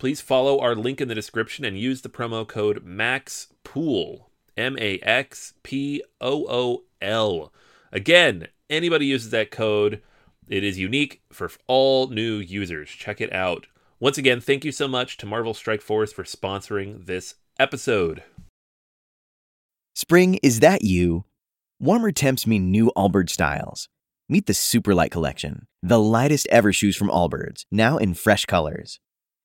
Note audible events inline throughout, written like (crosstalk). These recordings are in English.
please follow our link in the description and use the promo code MAXPOOL. M A X P O O L. Again, anybody uses that code, it is unique for all new users. Check it out. Once again, thank you so much to Marvel Strike Force for sponsoring this episode. Spring, is that you? Warmer temps mean new Allbirds styles. Meet the Superlight Collection, the lightest ever shoes from Allbirds, now in fresh colors.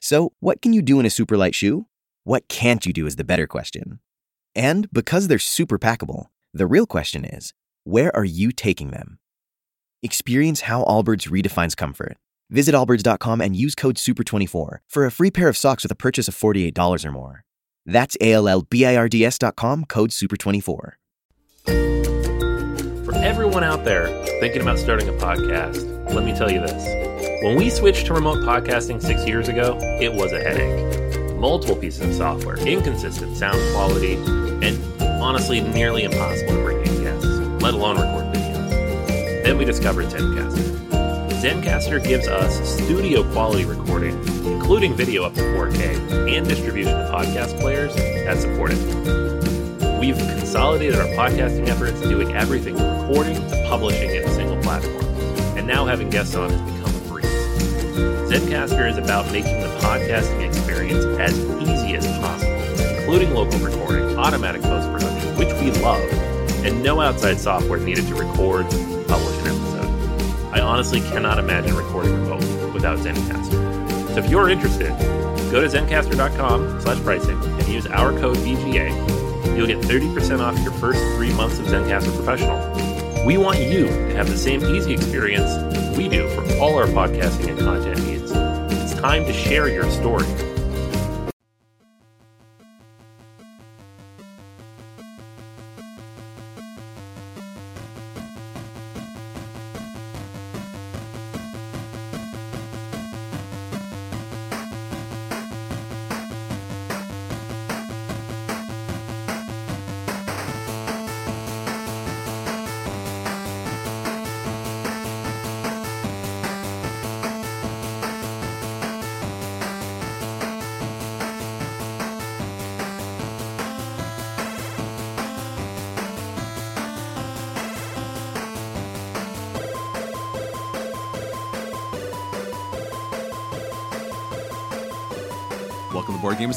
So, what can you do in a super light shoe? What can't you do is the better question. And because they're super packable, the real question is where are you taking them? Experience how Allbirds redefines comfort. Visit allbirds.com and use code SUPER24 for a free pair of socks with a purchase of $48 or more. That's A L L B I R D S.com, code SUPER24. For everyone out there thinking about starting a podcast, let me tell you this. When we switched to remote podcasting six years ago, it was a headache. Multiple pieces of software, inconsistent sound quality, and honestly, nearly impossible to bring in guests, let alone record video. Then we discovered Zencastr. Zencastr gives us studio quality recording, including video up to 4K, and distribution to podcast players that support it. We've consolidated our podcasting efforts, doing everything from recording to publishing in a single platform, and now having guests on Zencastr is about making the podcasting experience as easy as possible, including local recording, automatic post production, which we love, and no outside software needed to record, and publish an episode. I honestly cannot imagine recording remote without Zencastr. So if you're interested, go to zencastr.com slash pricing and use our code BGA. You'll get 30% off your first three months of Zencastr Professional. We want you to have the same easy experience we do for all our podcasting and content needs. Time to share your story.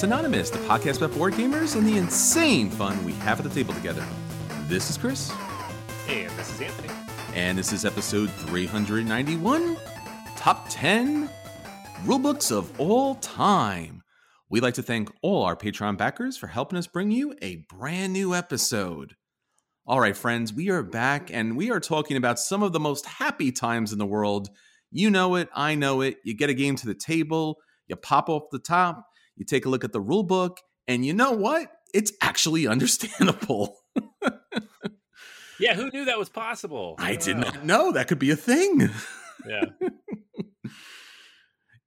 Gamers Anonymous, the podcast about board gamers and the insane fun we have at the table together. This is Chris, And this is Anthony. and this is episode 391 Top 10 Rulebooks of All Time. We'd like to thank all our Patreon backers for helping us bring you a brand new episode. All right, friends, we are back and we are talking about some of the most happy times in the world. You know it, I know it. You get a game to the table, you pop off the top, you take a look at the rule book, and you know what? It's actually (laughs) understandable. Yeah, who knew that was possible? I did don't know that could be a thing. Yeah. (laughs)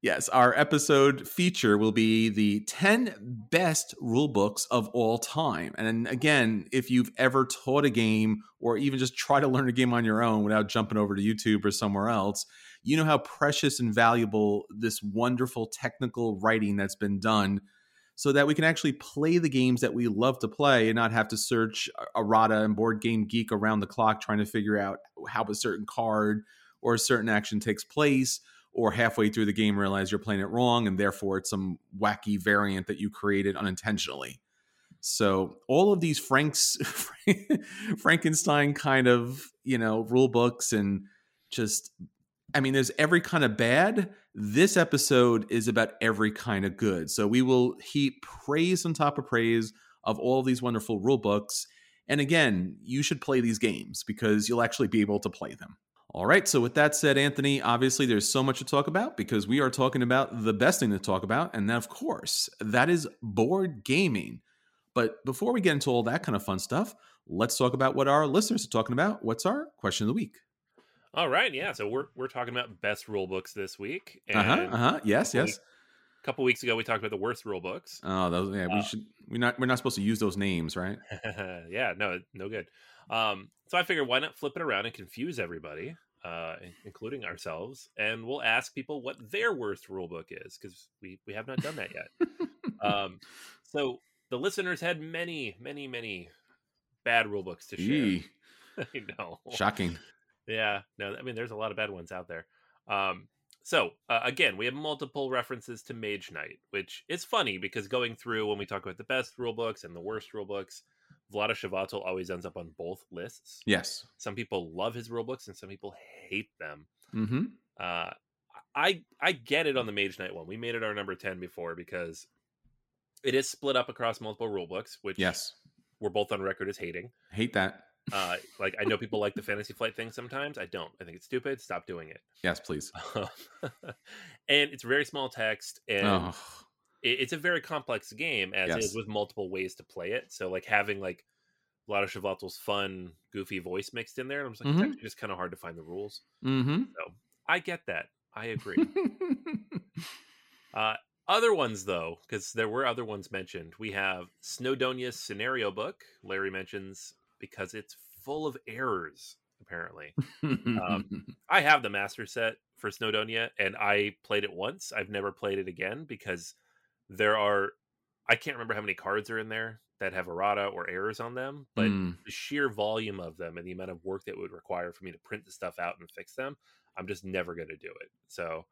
Yes, our episode feature will be the 10 best rule books of all time. And again, if you've ever taught a game or even just try to learn a game on your own without jumping over to YouTube or somewhere else, you know how precious and valuable this wonderful technical writing that's been done so that we can actually play the games that we love to play and not have to search errata and board game geek around the clock trying to figure out how a certain card or a certain action takes place or halfway through the game realize you're playing it wrong and therefore it's some wacky variant that you created unintentionally. So all of these Frank's (laughs) Frankenstein kind of, you know, rule books and just I mean there's every kind of bad. This episode is about every kind of good. So we will heap praise on top of praise of all of these wonderful rule books. And again, you should play these games because you'll actually be able to play them. All right. So, with that said, Anthony, obviously there's so much to talk about because we are talking about the best thing to talk about. And then, of course, that is board gaming. But before we get into all that kind of fun stuff, let's talk about what our listeners are talking about. What's our question of the week? All right. Yeah. So, we're, we're talking about best rule books this week. Uh huh. Uh huh. Yes. Yes. A couple weeks ago, we talked about the worst rule books. Oh, those. Yeah. We uh, should. We're not. We're not supposed to use those names, right? (laughs) yeah. No. No good. Um. So I figured, why not flip it around and confuse everybody? Uh, including ourselves, and we'll ask people what their worst rulebook is because we we have not done that yet. (laughs) um, so the listeners had many, many, many bad rulebooks to share. (laughs) I know, shocking. Yeah, no, I mean, there's a lot of bad ones out there. Um, so uh, again, we have multiple references to Mage Knight, which is funny because going through when we talk about the best rulebooks and the worst rulebooks, Vlaada Chvátil always ends up on both lists. Yes. Some people love his rulebooks and some people hate them. Mm-hmm. Uh, I I get it on the Mage Knight one. We made it our number ten before because it is split up across multiple rulebooks, which yes, we're both on record as hating. Hate that. Uh, (laughs) like I know people like the Fantasy Flight thing sometimes. I don't. I think it's stupid. Stop doing it. Yes, please. (laughs) and it's very small text, and oh it, it's a very complex game as yes. is with multiple ways to play it. So like having like a lot of Chvátil's fun, goofy voice mixed in there, and I was like, mm-hmm. it's just kind of hard to find the rules. Mm-hmm. So I get that. I agree. (laughs) uh, other ones though, because there were other ones mentioned. We have Snowdonia's scenario book. Larry mentions because it's full of errors. Apparently, um, (laughs) I have the master set for Snowdonia, and I played it once. I've never played it again because there are I can't remember how many cards are in there that have errata or errors on them, but mm. the sheer volume of them and the amount of work that would require for me to print the stuff out and fix them, I'm just never going to do it. So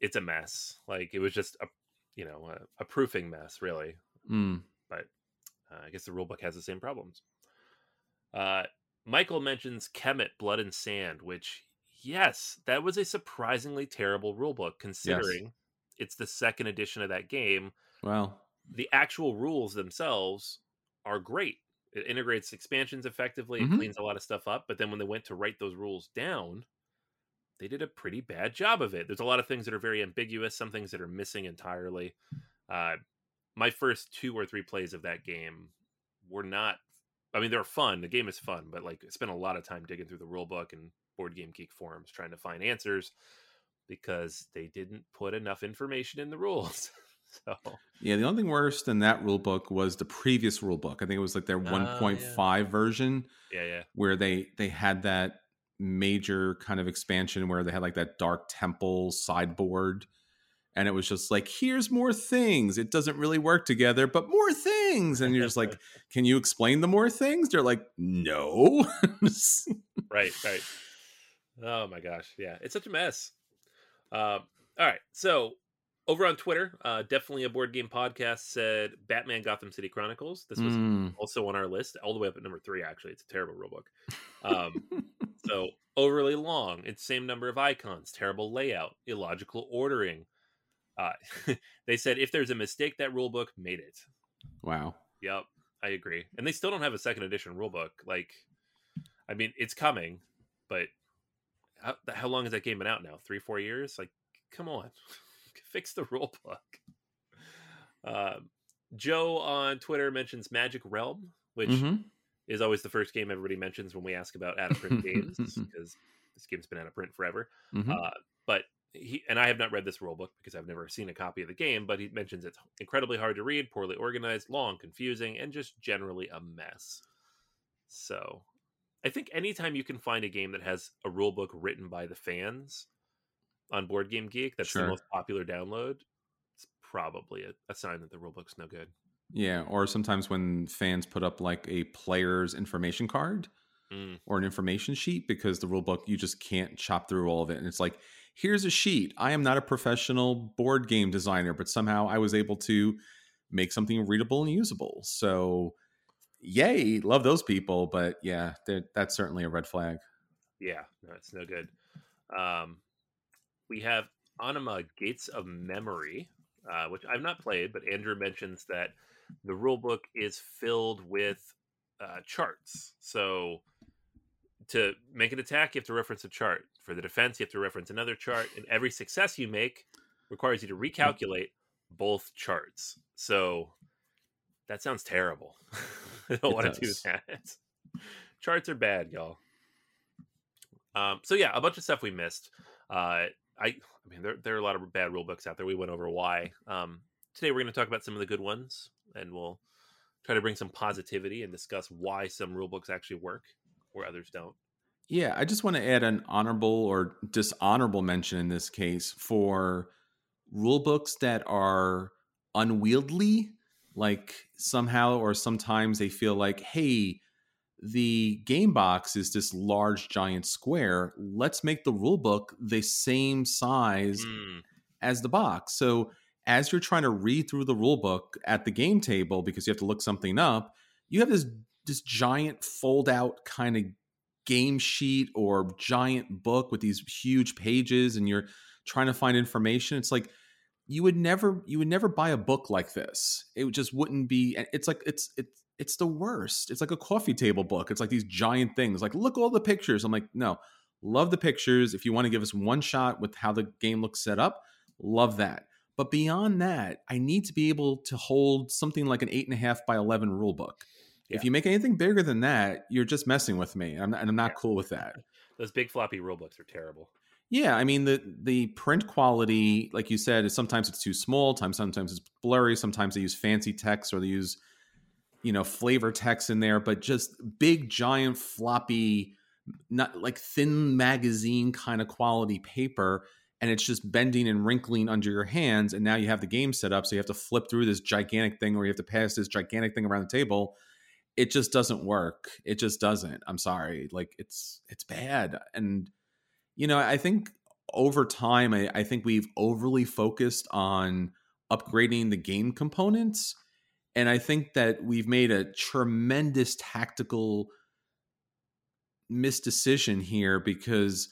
it's a mess. Like it was just a you know a, a proofing mess, really. Mm. But uh, I guess the rulebook has the same problems. Uh, Michael mentions Kemet, Blood and Sand, which yes, that was a surprisingly terrible rulebook considering. Yes it's the second edition of that game. Well, the actual rules themselves are great. It integrates expansions effectively. It mm-hmm. cleans a lot of stuff up. But then when they went to write those rules down, they did a pretty bad job of it. There's a lot of things that are very ambiguous. Some things that are missing entirely. Uh, my first two or three plays of that game were not. I mean, they're fun. The game is fun, but like, I spent a lot of time digging through the rule book and board game geek forums trying to find answers because they didn't put enough information in the rules. (laughs) so yeah, the only thing worse than that rule book was the previous rule book. I think it was like their 1.5 yeah. version. Yeah, yeah. Where they they had that major kind of expansion where they had like that dark temple sideboard and it was just like here's more things it doesn't really work together but more things and you're just like (laughs) can you explain the more things they're like no (laughs) right right oh my gosh yeah it's such a mess uh, all right. So over on Twitter, uh, definitely a board game podcast said Batman Gotham City Chronicles. This was mm. also on our list, all the way up at number three. Actually, it's a terrible rulebook. (laughs) Um, so overly long. It's same number of icons. Terrible layout. Illogical ordering. Uh, (laughs) they said if there's a mistake, that rulebook made it. Wow. Yep, I agree. And they still don't have a second edition rulebook. Like, I mean, it's coming, but how, how long has that game been out now? Three, four years? Like, come on, (laughs) fix the rule book. Uh, Joe on Twitter mentions Magic Realm, which mm-hmm. is always the first game everybody mentions when we ask about out of print games (laughs) because this game's been out of print forever. Mm-hmm. Uh, but he and I have not read this rule book because I've never seen a copy of the game, but he mentions it's incredibly hard to read, poorly organized, long, confusing, and just generally a mess. So, I think anytime you can find a game that has a rule book written by the fans on Board Game Geek, that's Sure. the most popular download. It's probably a, a sign that the rule book's no good. Yeah, or sometimes when fans put up like a player's information card Mm, or an information sheet because the rule book you just can't chop through all of it and it's like here's a sheet. I am not a professional board game designer, but somehow I was able to make something readable and usable. So yay, love those people, but yeah, that's certainly a red flag. yeah, no, it's no good. Um, we have Anima Gates of Memory, uh, which I've not played, but Andrew mentions that the rule book is filled with uh, charts. So to make an attack, you have to reference a chart. For the defense, you have to reference another chart, and every success you make requires you to recalculate both charts. So that sounds terrible. (laughs) I don't want to do that. (laughs) Charts are bad, y'all. Um, so yeah, a bunch of stuff we missed. Uh, I, I mean, there, there are a lot of bad rule books out there. We went over why. Um, today we're going to talk about some of the good ones, and we'll try to bring some positivity and discuss why some rule books actually work where others don't. Yeah, I just want to add an honorable or dishonorable mention in this case for rule books that are unwieldy, like somehow or sometimes they feel like, hey, the game box is this large giant square. Let's make the rule book the same size Mm, as the box. So as you're trying to read through the rule book at the game table because you have to look something up, you have this this giant fold out kind of game sheet or giant book with these huge pages and you're trying to find information. It's like you would never you would never buy a book like this. It just wouldn't be and it's like it's it's it's the worst. It's like a coffee table book. It's like these giant things. Like look all the pictures. I'm like, no. Love the pictures. If you want to give us one shot with how the game looks set up, love that. But beyond that, I need to be able to hold something like an eight and a half by eleven rule book. Yeah. If you make anything bigger than that, you're just messing with me, and I'm not, and I'm not Yeah. cool with that. (laughs) those big floppy rule books are terrible. Yeah, I mean the the print quality, like you said, is sometimes it's too small, times sometimes it's blurry, sometimes they use fancy text or they use you know flavor text in there, but just big giant floppy, not like thin magazine kind of quality paper, and it's just bending and wrinkling under your hands, and now you have the game set up, so you have to flip through this gigantic thing, or you have to pass this gigantic thing around the table. It just doesn't work. It just doesn't. I'm sorry. Like it's it's bad and you know, I think over time, I, I think we've overly focused on upgrading the game components. And I think that we've made a tremendous tactical misdecision here because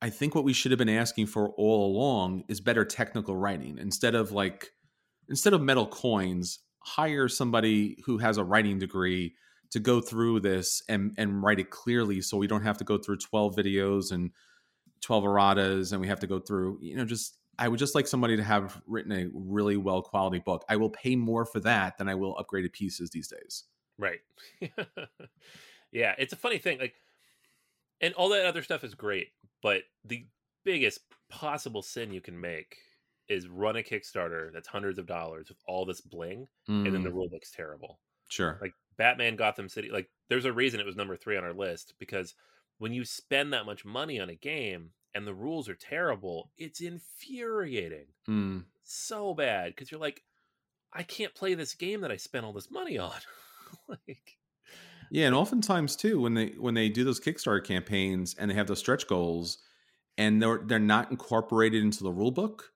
I think what we should have been asking for all along is better technical writing instead of like, instead of metal coins, hire somebody who has a writing degree to go through this and, and write it clearly so we don't have to go through 12 videos and 12 erratas and we have to go through you know just i would just like somebody to have written a really well quality book i will pay more for that than i will upgraded pieces these days Right. (laughs) yeah, it's a funny thing. Like, and all that other stuff is great, but the biggest possible sin you can make is run a Kickstarter that's hundreds of dollars with all this bling, and then the Mm, rule book's terrible. sure Like Batman Gotham City, like there's a reason it was number three on our list because when you spend that much money on a game and the rules are terrible, it's infuriating. Mm, So bad because you're like, I can't play this game that I spent all this money on. (laughs) like, yeah and oftentimes too when they when they do those kickstarter campaigns and they have those stretch goals and they're they're not incorporated into the rule book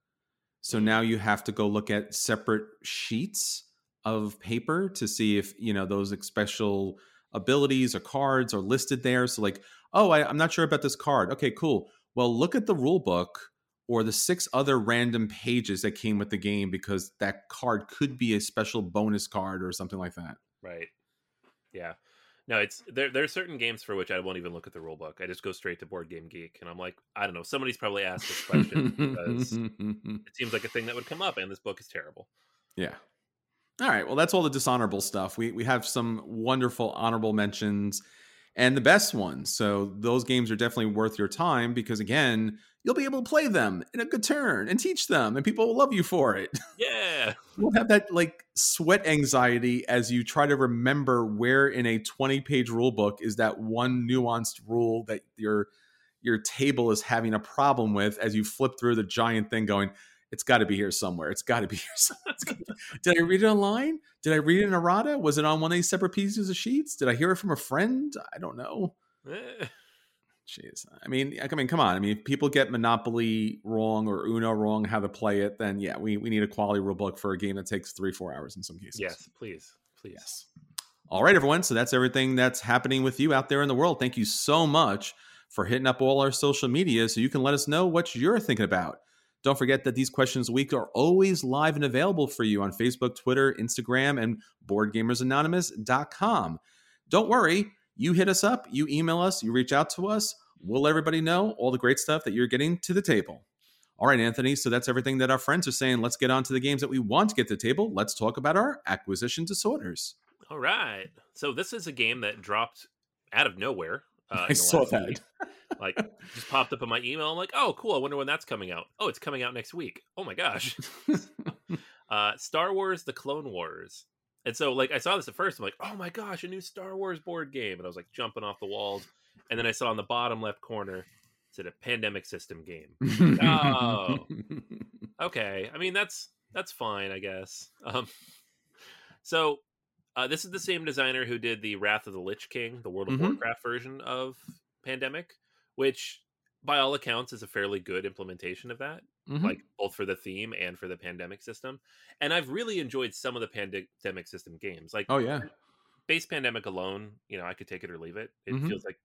so now you have to go look at separate sheets of paper to see if you know those special abilities or cards are listed there so like oh I, i'm not sure about this card okay cool well look at the rule book or the six other random pages that came with the game because that card could be a special bonus card or something like that Right. Yeah. No, it's there. There are certain games for which I won't even look at the rule book. I just go straight to Board Game Geek, and I'm like, I don't know. Somebody's probably asked this question because (laughs) it seems like a thing that would come up, and this book is terrible. Yeah. All right. Well, that's all the dishonorable stuff. We we have some wonderful honorable mentions, and the best ones. So those games are definitely worth your time because again, you'll be able to play them in a good turn and teach them, and people will love you for it. (laughs) Yeah. you won't have that like sweat anxiety as you try to remember where in a 20 page rule book is that one nuanced rule that your your table is having a problem with as you flip through the giant thing going it's got to be here somewhere. It's got to be (laughs) here somewhere. Did I read it online? Did I read it in errata? Was it on one of these separate pieces of sheets? Did I hear it from a friend? I don't know. Eh. Jeez. I mean, I mean, come on. I mean, if people get Monopoly wrong or Uno wrong how to play it, then yeah, we, we need a quality rule book for a game that takes three, four hours in some cases. Yes, please. Please. Yes. All right, everyone. So that's everything that's happening with you out there in the world. Thank you so much for hitting up all our social media so you can let us know what you're thinking about. Don't forget that these questions a week are always live and available for you on Facebook, Twitter, Instagram, and BoardGamersAnonymous.com. Don't worry, you hit us up, you email us, you reach out to us. We'll let everybody know all the great stuff that you're getting to the table. All right, Anthony. So that's everything that our friends are saying. Let's get on to the games that we want to get to the table. Let's talk about our acquisition disorders. All right. So this is a game that dropped out of nowhere. Uh, I saw that. week. Like, just popped up in my email. I'm like, oh, cool. I wonder when that's coming out. Oh, it's coming out next week. Oh my gosh. (laughs) uh, Star Wars: The Clone Wars. And so, like, I saw this at first. I'm like, oh my gosh, a new Star Wars board game. And I was like jumping off the walls. And then I saw on the bottom left corner, it said a pandemic system game. Oh. (laughs) okay i mean that's that's fine i guess um so uh, this is the same designer who did the wrath of the lich king the world of Mhm. warcraft version of pandemic which by all accounts is a fairly good implementation of that Mhm. like both for the theme and for the pandemic system and i've really enjoyed some of the pandemic system games like oh yeah. base pandemic alone you know i could take it or leave it it Mhm. feels like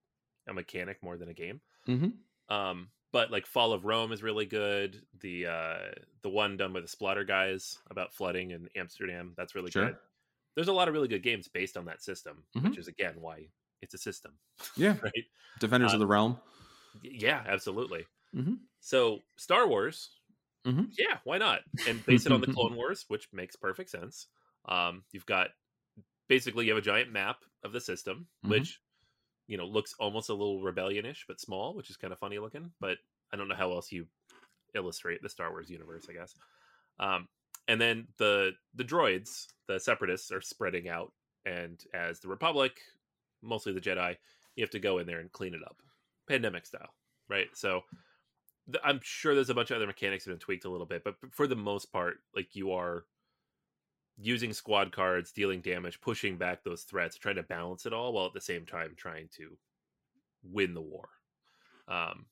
a mechanic more than a game hmm um, but like Fall of Rome is really good. The uh, the one done by the Splotter guys about flooding in Amsterdam, that's really Sure. good. There's a lot of really good games based on that system, Mhm. which is again why it's a system, Yeah. (laughs) right? Defenders Uh, of the Realm. Yeah, absolutely. Mhm. So Star Wars, Mhm. yeah, why not? And (laughs) base it on the Clone Wars, which makes perfect sense. Um, you've got basically you have a giant map of the system, Mhm. which you know looks almost a little rebellionish but small, which is kind of funny looking. But I don't know how else you illustrate the Star Wars universe, I guess. Um, and then the the droids, the separatists, are spreading out, and as the Republic, mostly the Jedi, you have to go in there and clean it up, pandemic style, right? So th- I'm sure there's a bunch of other mechanics that have been tweaked a little bit, but for the most part, like you are using squad cards, dealing damage, pushing back those threats, trying to balance it all while at the same time trying to win the war. Um,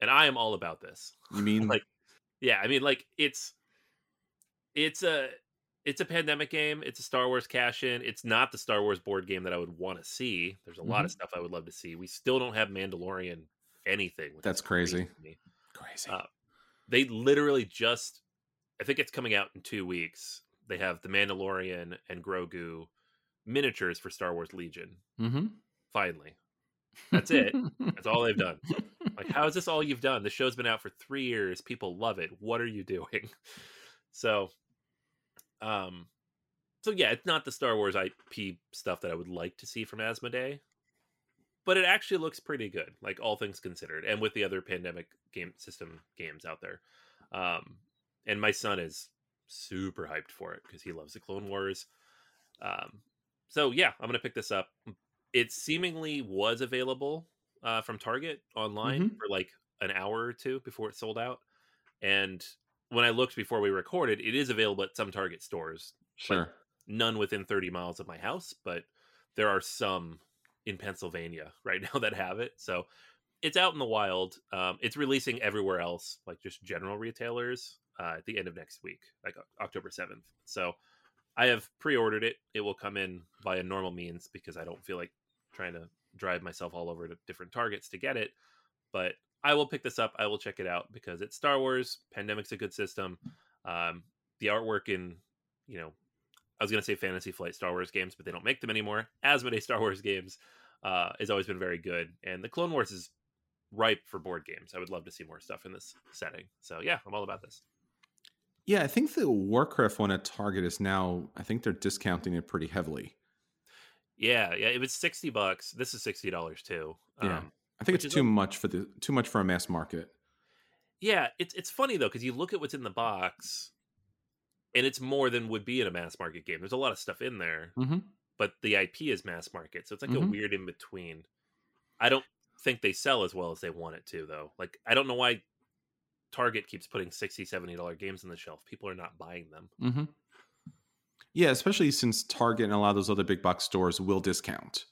and I am all about this. You (laughs) mean like, yeah, I mean, like it's it's a it's a pandemic game. It's a Star Wars cash in. It's not the Star Wars board game that I would want to see. There's a lot of stuff I would love to see. We still don't have Mandalorian anything. That's is crazy. crazy? Uh, they literally just I think it's coming out in two weeks. They have the Mandalorian and Grogu miniatures for Star Wars Legion. mm-hmm. Finally. That's it. That's all they've done. Like, (laughs) how is this all you've done? The show's been out for three years. People love it. What are you doing? (laughs) So, um, so yeah, it's not the Star Wars IP stuff that I would like to see from Asmodee, but it actually looks pretty good, like all things considered, and with the other pandemic game system games out there. Um, and my son is super hyped for it because he loves the Clone Wars. Um, so yeah, I'm gonna pick this up. It seemingly was available uh, from Target online for like an hour or two before it sold out, and when I looked before we recorded, it is available at some Target stores. Sure. None within 30 miles of my house, but there are some in Pennsylvania (laughs) right now that have it. So it's out in the wild. Um, it's releasing everywhere else, like just general retailers, uh, at the end of next week, like October 7th. So I have pre-ordered it. It will come in via normal means because I don't feel like trying to drive myself all over to different targets to get it. But I will pick this up. I will check it out because it's Star Wars. Pandemic's a good system. Um, the artwork in, you know, I was going to say Fantasy Flight Star Wars games, but they don't make them anymore. Asmodee Star Wars games uh, has always been very good, and the Clone Wars is ripe for board games. I would love to see more stuff in this setting. So yeah, I'm all about this. Yeah, I think the Warcraft one at Target is now. I think they're discounting it pretty heavily. Yeah, yeah, it was sixty bucks. This is sixty dollars too. Yeah. I think it's too a- much for the too much for a mass market. yeah, it's it's funny though because you look at what's in the box, and it's more than would be in a mass market game. There's a lot of stuff in there, Mm-hmm. but the IP is mass market, so it's like a Mhm. weird in between. I don't think they sell as well as they want it to though. Like I don't know why Target keeps putting 60 70 dollar games on the shelf. People are not buying them. Mm-hmm. Yeah, especially since Target and a lot of those other big box stores will discount.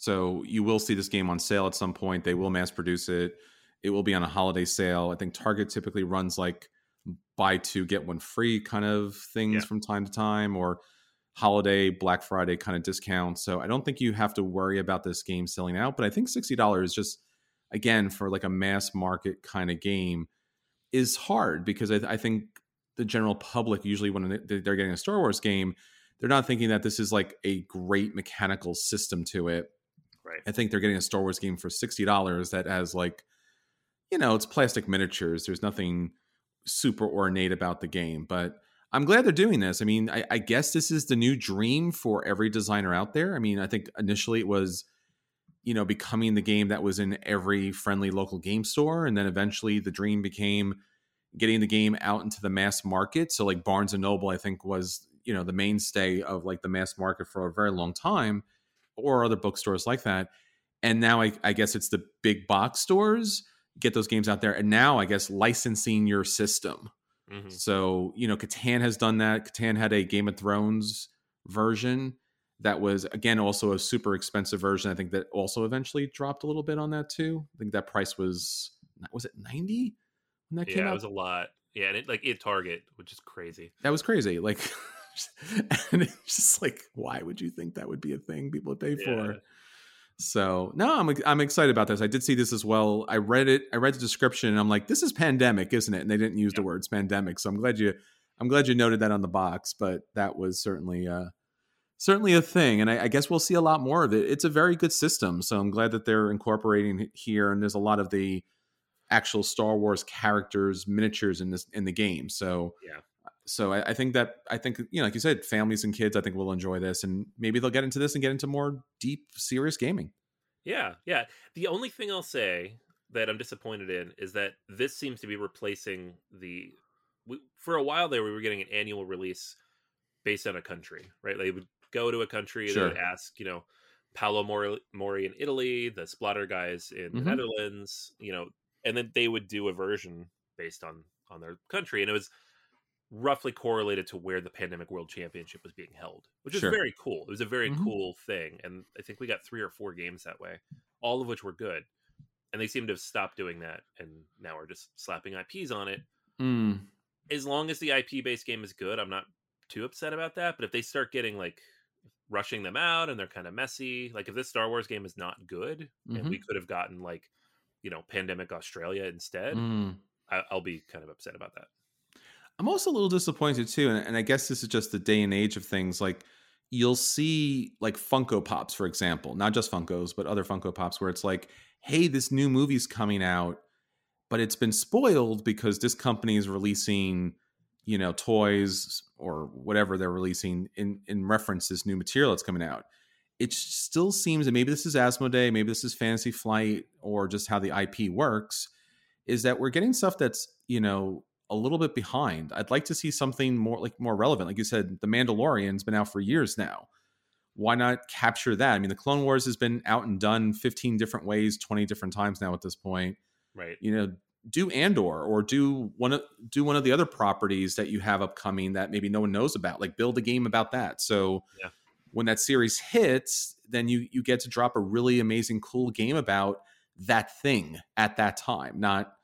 So you will see this game on sale at some point. They will mass produce it. It will be on a holiday sale. I think Target typically runs like buy two get one free kind of things Yeah. from time to time, or holiday Black Friday kind of discounts. So I don't think you have to worry about this game selling out. But I think sixty dollars just again for like a mass market kind of game is hard because I, I think the general public usually when they're getting a Star Wars game, they're not thinking that this is like a great mechanical system to it. Right. I think they're getting a Star Wars game for sixty dollars that has like, you know, it's plastic miniatures. There's nothing super ornate about the game, but I'm glad they're doing this. I mean, I, I guess this is the new dream for every designer out there. I mean, I think initially it was, you know, becoming the game that was in every friendly local game store, and then eventually the dream became getting the game out into the mass market. So like Barnes and Noble, I think was you know the mainstay of like the mass market for a very long time, or other bookstores like that. And now I, I guess it's the big box stores get those games out there, and now I guess licensing your system. hmm So, you know, Catan has done that. Catan had a Game of Thrones version that was, again, also a super expensive version. I think that also eventually dropped a little bit on that too. I think that price was, was it 90 when that came Yeah, it out? was a lot. Yeah, and it like it Target, which is crazy. that was crazy. Like, (laughs) (laughs) and it's just like, why would you think that would be a thing people would pay Yeah. for? So no, I'm I'm excited about this. I did see this as well. I read it. I read the description, and I'm like, this is pandemic, isn't it? And they didn't use the words pandemic, so I'm glad you I'm glad you noted that on the box. But that was certainly uh certainly a thing, and I, I guess we'll see a lot more of it. It's a very good system, so I'm glad that they're incorporating it here. And there's a lot of the actual Star Wars characters miniatures in this in the game. So Yeah. So I, I think that I think you know, like you said, families and kids, I think will enjoy this, and maybe they'll get into this and get into more deep, serious gaming. Yeah, yeah. The only thing I'll say that I'm disappointed in is that this seems to be replacing the. We, for a while there, we were getting an annual release based on a country, right? They would go to a country, they would Sure. ask, you know, Paolo Mori, Mori in Italy, the Splotter guys in Mhm. the Netherlands, you know, and then they would do a version based on on their country, and it was roughly correlated to where the pandemic world championship was being held which is Sure. very cool it was a very Mhm. cool thing and i think we got three or four games that way all of which were good and they seem to have stopped doing that and now we're just slapping ips on it Mm. as long as the ip based game is good i'm not too upset about that but if they start getting like rushing them out and they're kind of messy like if this star wars game is not good and we could have gotten like you know pandemic australia instead Mm. I, i'll be kind of upset about that I'm also a little disappointed too, and, and I guess this is just the day and age of things. Like you'll see like Funko Pops, for example, not just Funkos, but other Funko Pops, where it's like, hey, this new movie's coming out, but it's been spoiled because this company is releasing, you know, toys or whatever they're releasing in in reference this new material that's coming out. It still seems, and maybe this is Asmodee, maybe this is Fantasy Flight, or just how the IP works, is that we're getting stuff that's you know a little bit behind. I'd like to see something more like more relevant. Like you said, The Mandalorian's been out for years now. Why not capture that? I mean, The Clone Wars has been out and done 15 different ways, 20 different times now at this point. right You know, do Andor or do one of do one of the other properties that you have upcoming that maybe no one knows about. Like build a game about that. So Yeah. when that series hits, then you you get to drop a really amazing, cool game about that thing at that time, not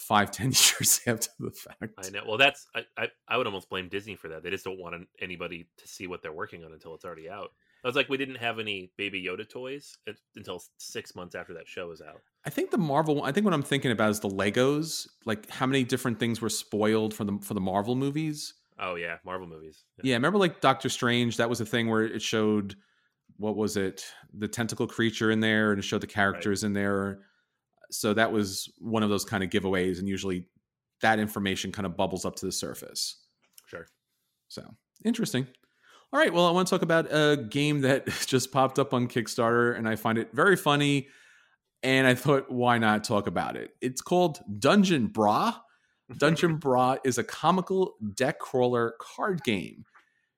five, (laughs) ten years (laughs) after the fact. I know. Well, that's I, I. I would almost blame Disney for that. They just don't want anybody to see what they're working on until it's already out. I was like, we didn't have any Baby Yoda toys until six months after that show was out. I think the Marvel. I think what I'm thinking about is the Legos. Like how many different things were spoiled for the for the Marvel movies. Oh yeah, Marvel movies. Yeah, remember like Doctor Strange? That was a thing where it showed what was it? The tentacle creature in there, and it showed the characters in there. So that was one of those kind of giveaways, and usually that information kind of bubbles up to the surface. Sure. So interesting. All right, well, I want to talk about a game that (laughs) just popped up on Kickstarter, and I find it very funny. And I thought, why not talk about it? It's called Dungeon Brah. Dungeon (laughs) Brah is a comical deck crawler card game.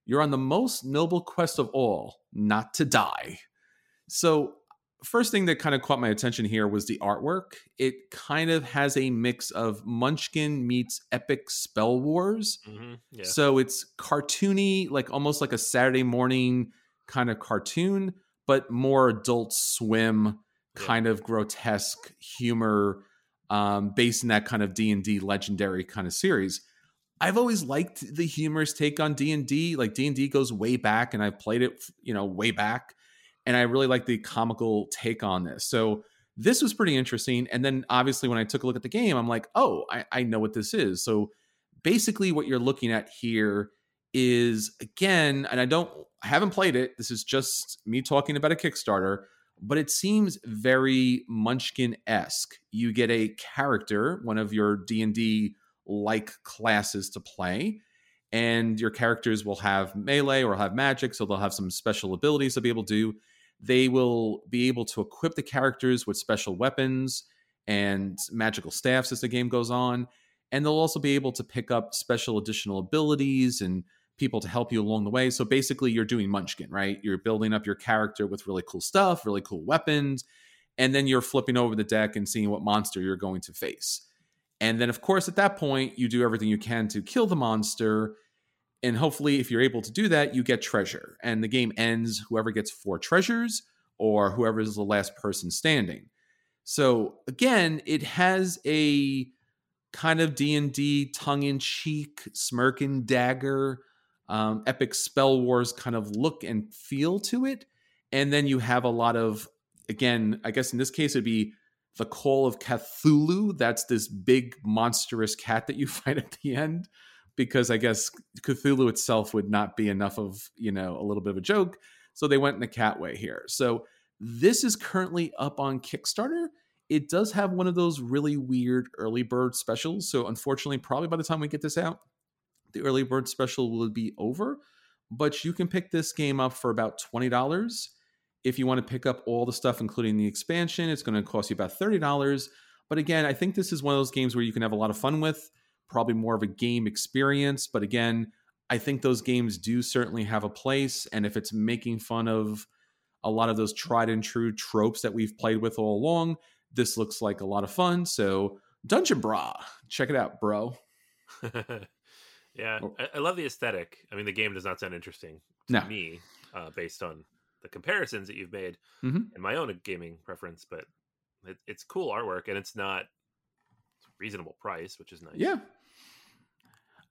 You're on the most noble quest of all, not to die. So, first thing that kind of caught my attention here was the artwork. It kind of has a mix of Munchkin meets Epic Spell Wars. Mm-hmm. Yeah. So it's cartoony, like almost like a Saturday morning kind of cartoon, but more adult swim Yeah. kind of grotesque humor um, based in that kind of D&D legendary kind of series. I've always liked the humorous take on D&D. Like D&D goes way back and I've played it, you know, way back and I really like the comical take on this. So this was pretty interesting. And then obviously when I took a look at the game, I'm like, oh, I, I know what this is. So basically what you're looking at here is again, and I don't I haven't played it. This is just me talking about a Kickstarter, but it seems very Munchkin-esque. You get a character, one of your D&D like classes to play and your characters will have melee or have magic, so they'll have some special abilities to be able to do. They will be able to equip the characters with special weapons and magical staffs as the game goes on. And they'll also be able to pick up special additional abilities and people to help you along the way. So basically, you're doing Munchkin, right? You're building up your character with really cool stuff, really cool weapons, and then you're flipping over the deck and seeing what monster you're going to face. And then, of course, at that point, you do everything you can to kill the monster. And hopefully, if you're able to do that, you get treasure. And the game ends whoever gets four treasures or whoever is the last person standing. So again, it has a kind of D&D tongue-in-cheek, smirk and dagger, um, epic spell wars kind of look and feel to it. And then you have a lot of, again, I guess in this case it'd be the Call of Cthulhu. That's this big monstrous cat that you (laughs) fight at the end, because I guess Cthulhu itself would not be enough of you know a little bit of a joke. So they went in the cat way here. So this is currently up on Kickstarter. It does have one of those really weird early bird specials. So unfortunately, probably by the time we get this out, the early bird special will be over. But you can pick this game up for about twenty dollars if you want to pick up all the stuff, including the expansion, it's going to cost you about $30. But again, I think this is one of those games where you can have a lot of fun with, probably more of a game experience. But again, I think those games do certainly have a place. And if it's making fun of a lot of those tried and true tropes that we've played with all along, this looks like a lot of fun. So, Dungeon Brah, check it out, bro. (laughs) yeah, Oh. I, I love the aesthetic. I mean, the game does not sound interesting to No. me uh, based on the comparisons that you've made Mhm. and my own gaming preference, but it, it's cool artwork and it's not reasonable price, which is nice. Yeah.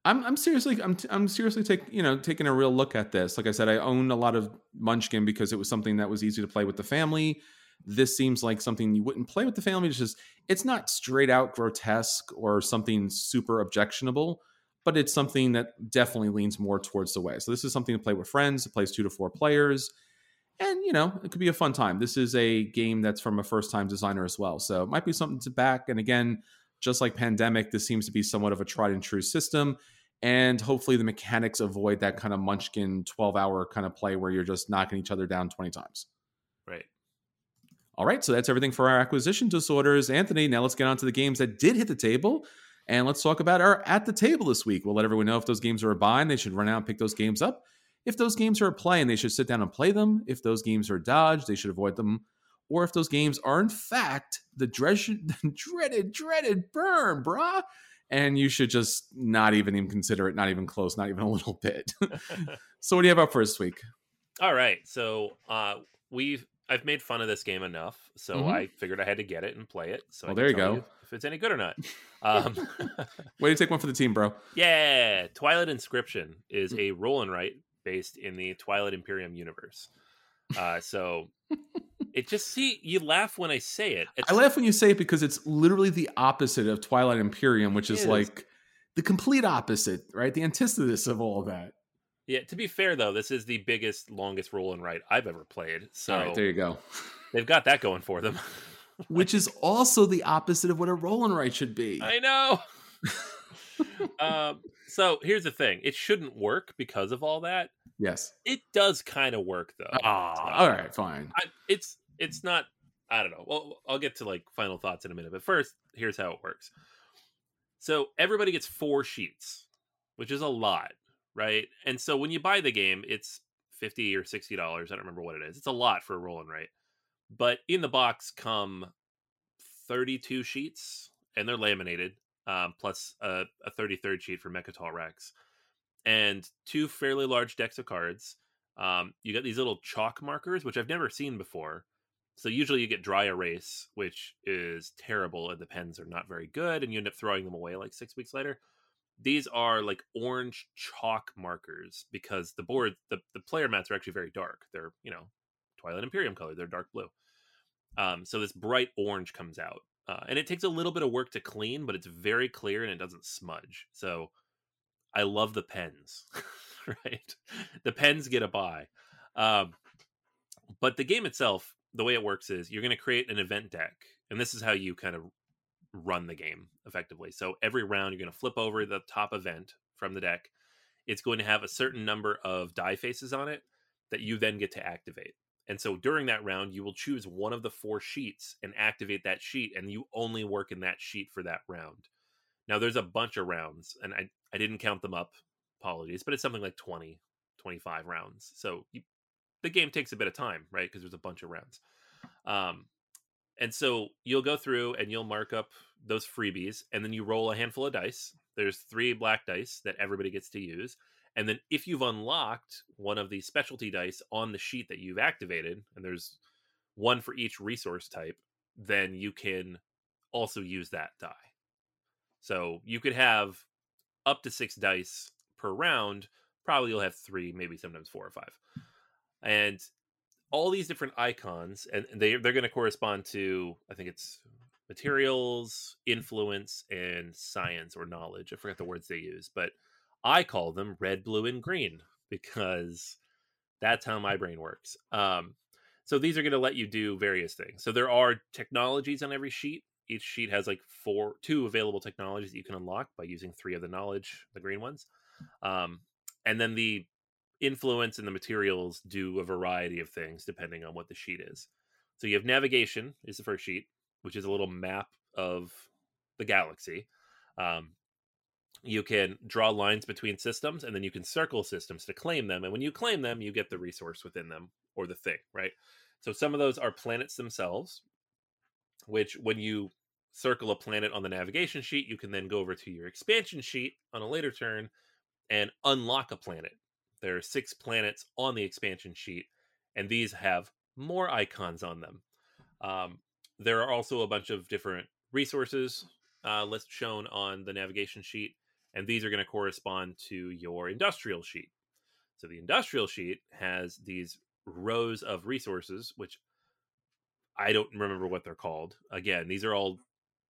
I'm I'm seriously I'm I'm seriously take you know taking a real look at this. Like I said, I own a lot of Munchkin because it was something that was easy to play with the family. This seems like something you wouldn't play with the family. It's just it's not straight out grotesque or something super objectionable, but it's something that definitely leans more towards the way. So this is something to play with friends. It plays two to four players, and you know it could be a fun time. This is a game that's from a first time designer as well, so it might be something to back. And again, just like pandemic this seems to be somewhat of a tried and true system. And hopefully the mechanics avoid that kind of munchkin 12 hour kind of play where you're just knocking each other down 20 times. Right. all right so that's everything for our acquisition disorders. Anthony now let's get on to the games that did hit the table and let's talk about our at the table this week. We'll let everyone know if those games are a buy and they should run out and pick those games up. If those games are a play and they should sit down and play them. If those games are dodged they should avoid them or if those games are in fact the dreaded, (laughs) dreaded, dreaded burn, brah, and you should just not even even consider it, not even close, not even a (laughs) little bit. (laughs) so, what do you have up for this week? All right. So uh, we've I've made fun of this game enough, so Mhm. I figured I had to get it and play it. So Well, there you go. if it's any good or not. Um, Way to take one for the team, bro. yeah, Twilight Inscription is Hmm. a roll and write based in the Twilight Imperium universe. Uh, so it just see you laugh when I say it. It's, I laugh when you say it because it's literally the opposite of Twilight Imperium, which is is. like the complete opposite, right? The antithesis of all of that. Yeah. To be fair though, this is the biggest, longest roll and write I've ever played. So right, there you go. they've got that going for them. (laughs) Which is also the opposite of what a roll and write should be. I know. (laughs) um, so here's the thing: it shouldn't work because of all that. Yes, it does kind of work though. Ah, all right, fine. I, it's it's not. I don't know. Well, I'll get to like final thoughts in a minute, but first, here's how it works. So everybody gets four sheets, which is a lot, right? And so when you buy the game, it's fifty or sixty dollars. I don't remember what it is. It's a lot for a roll and write. But in the box come thirty-two sheets, and they're laminated um, plus a, a 33rd sheet for Mecatol Rex, and two fairly large decks of cards. Um, you got these little chalk markers, which I've never seen before. So usually you get dry erase, which is terrible, and the pens are not very good, and you end up throwing them away like six weeks later. These are like orange chalk markers because the board, the, the player mats are actually very dark. They're, you know, Twilight Imperium color, they're dark blue. Um, so this bright orange comes out. Uh, and it takes a little bit of work to clean, but it's very clear and it doesn't smudge. So I love the pens, (laughs) right? The pens get a buy. Um, but the game itself, the way it works is you're going to create an event deck, and this is how you kind of run the game effectively. So every round, you're going to flip over the top event from the deck. It's going to have a certain number of die faces on it that you then get to activate. And so during that round, you will choose one of the four sheets and activate that sheet, and you only work in that sheet for that round. Now, there's a bunch of rounds, and I, I didn't count them up. Apologies, but it's something like 20, 25 rounds. So you, the game takes a bit of time, right? Because there's a bunch of rounds. Um, and so you'll go through and you'll mark up those freebies, and then you roll a handful of dice. There's three black dice that everybody gets to use. And then if you've unlocked one of the specialty dice on the sheet that you've activated, and there's one for each resource type, then you can also use that die. So you could have up to six dice per round. Probably you'll have three, maybe sometimes four or five. And all these different icons, and they they're going to correspond to I think it's materials, influence, and science or knowledge. I forget the words they use, but I call them red, blue, and green (laughs) because that's how my brain works. Um, so these are going to let you do various things. So there are technologies on every sheet. Each sheet has like four, two available technologies that you can unlock by using three of the knowledge, the green ones. Um, and then the influence and the materials do a variety of things depending on what the sheet is. So you have navigation is the first sheet, which is a little map of the galaxy. Um, you can draw lines between systems and then you can circle systems to claim them and when you claim them you get the resource within them or the thing right so some of those are planets themselves which when you circle a planet on the navigation sheet you can then go over to your expansion sheet on a later turn and unlock a planet there are six planets on the expansion sheet and these have more icons on them um, there are also a bunch of different resources uh, shown on the navigation sheet and these are going to correspond to your industrial sheet. So the industrial sheet has these rows of resources, which I don't remember what they're called. Again, these are all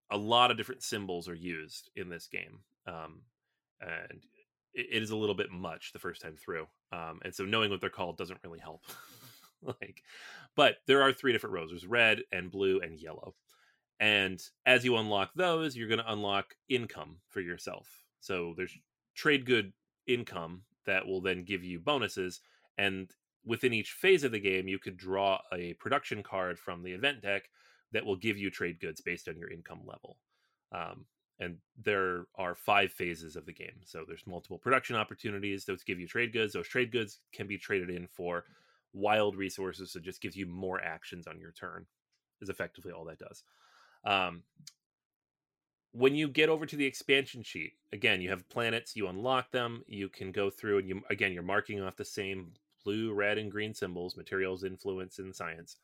a lot of different symbols are used in this game, um, and it, it is a little bit much the first time through. Um, and so knowing what they're called doesn't really help. (laughs) like, but there are three different rows: there's red and blue and yellow. And as you unlock those, you're going to unlock income for yourself. So there's trade good income that will then give you bonuses. And within each phase of the game, you could draw a production card from the event deck that will give you trade goods based on your income level. Um, and there are five phases of the game. So there's multiple production opportunities. Those give you trade goods. Those trade goods can be traded in for wild resources. So it just gives you more actions on your turn, is effectively all that does. Um, when you get over to the expansion sheet, again, you have planets, you unlock them, you can go through and you again you're marking off the same blue, red, and green symbols, materials, influence, and science.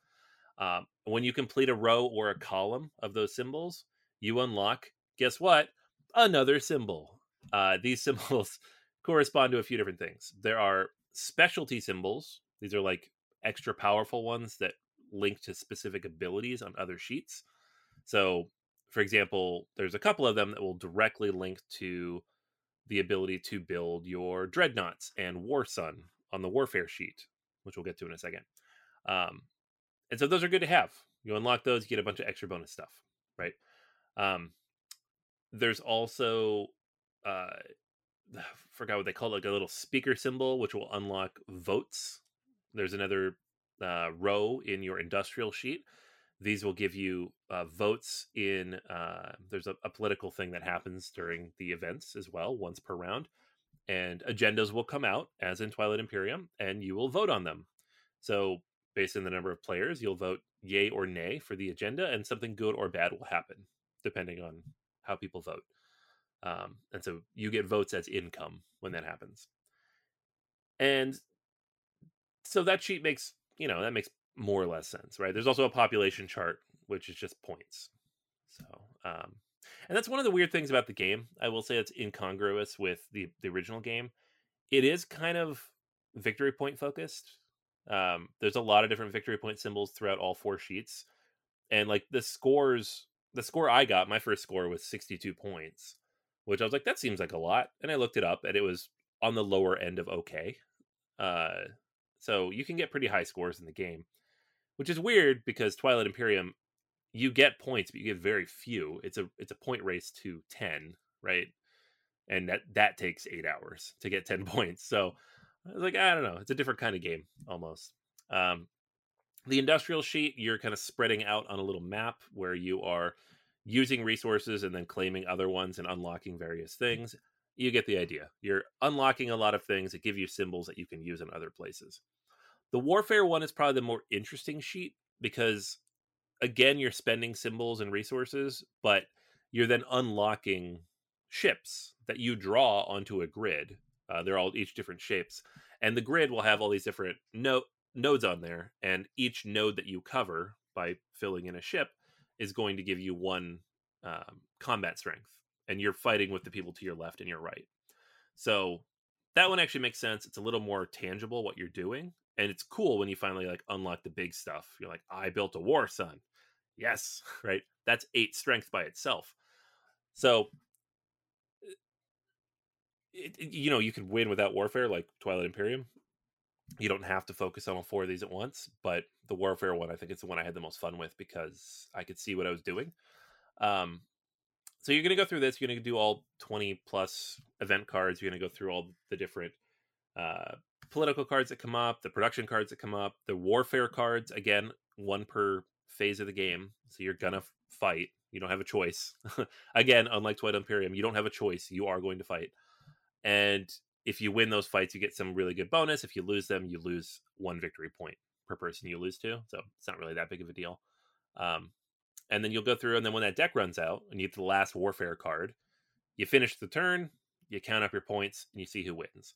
Um, when you complete a row or a column of those symbols, you unlock, guess what? Another symbol. Uh, these (laughs) symbols correspond to a few different things. There are specialty symbols. These are like extra powerful ones that link to specific abilities on other sheets. So for example, there's a couple of them that will directly link to the ability to build your dreadnoughts and war sun on the warfare sheet, which we'll get to in a second. Um, and so those are good to have. You unlock those, you get a bunch of extra bonus stuff, right? Um, there's also uh, (sighs) forgot what they call it, like a little speaker symbol, which will unlock votes. There's another uh, row in your industrial sheet. These will give you uh, votes in. Uh, there's a, a political thing that happens during the events as well, once per round, and agendas will come out as in Twilight Imperium, and you will vote on them. So, based on the number of players, you'll vote yay or nay for the agenda, and something good or bad will happen depending on how people vote. Um, and so you get votes as income when that happens. And so that sheet makes, you know, that makes more or less sense, right? There's also a population chart, which is just points. So, um, and that's one of the weird things about the game. I will say it's incongruous with the the original game. It is kind of victory point focused. Um, there's a lot of different victory point symbols throughout all four sheets, and like the scores, the score I got, my first score was 62 points, which I was like, that seems like a lot. And I looked it up and it was on the lower end of okay. Uh, so you can get pretty high scores in the game, which is weird because Twilight Imperium, you get points, but you get very few. It's a it's a point race to ten, right? And that that takes eight hours to get ten (laughs) points. So I was like, I don't know, it's a different kind of game almost. Um, the industrial sheet, you're kind of spreading out on a little map where you are using resources and then claiming other ones and unlocking various things. You get the idea. You're unlocking a lot of things that give you symbols that you can use in other places. The warfare one is probably the more interesting sheet because, again, you're spending symbols and resources, but you're then unlocking ships that you draw onto a grid. Uh, they're all each different shapes, and the grid will have all these different no- nodes on there, and each node that you cover by filling in a ship is going to give you one um, combat strength, and you're fighting with the people to your left and your right. So that one actually makes sense. It's a little more tangible what you're doing, and it's cool when you finally like unlock the big stuff. You're like, I built a war sun. Yes, (laughs) right. That's eight strength by itself. So it, you know you can win without warfare like twilight imperium you don't have to focus on all four of these at once but the warfare one i think it's the one i had the most fun with because i could see what i was doing. Um so you're going to go through this you're going to do all 20 plus event cards you're going to go through all the different uh political cards that come up the production cards that come up the warfare cards again one per phase of the game so you're gonna fight you don't have a choice. (laughs) Again unlike twilight imperium you don't have a choice you are going to fight. And if you win those fights, you get some really good bonus. If you lose them, you lose one victory point per person you lose to. So it's not really that big of a deal. Um, and then you'll go through, and then when that deck runs out, and you get the last warfare card, you finish the turn, you count up your points, and you see who wins.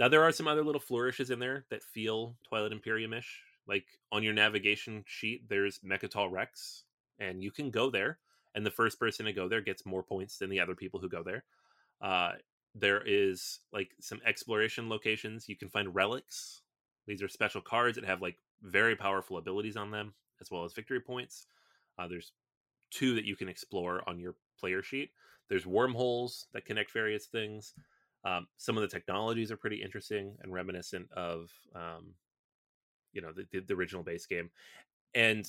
Now there are some other little flourishes in there that feel Twilight Imperium-ish. Like on your navigation sheet, there's Mecatol Rex, and you can go there, and the first person to go there gets more points than the other people who go there. Uh, there is like some exploration locations you can find relics. These are special cards that have like very powerful abilities on them as well as victory points. Uh, there's two that you can explore on your player sheet. There's wormholes that connect various things. Um, some of the technologies are pretty interesting and reminiscent of um, you know the, the, the original base game. And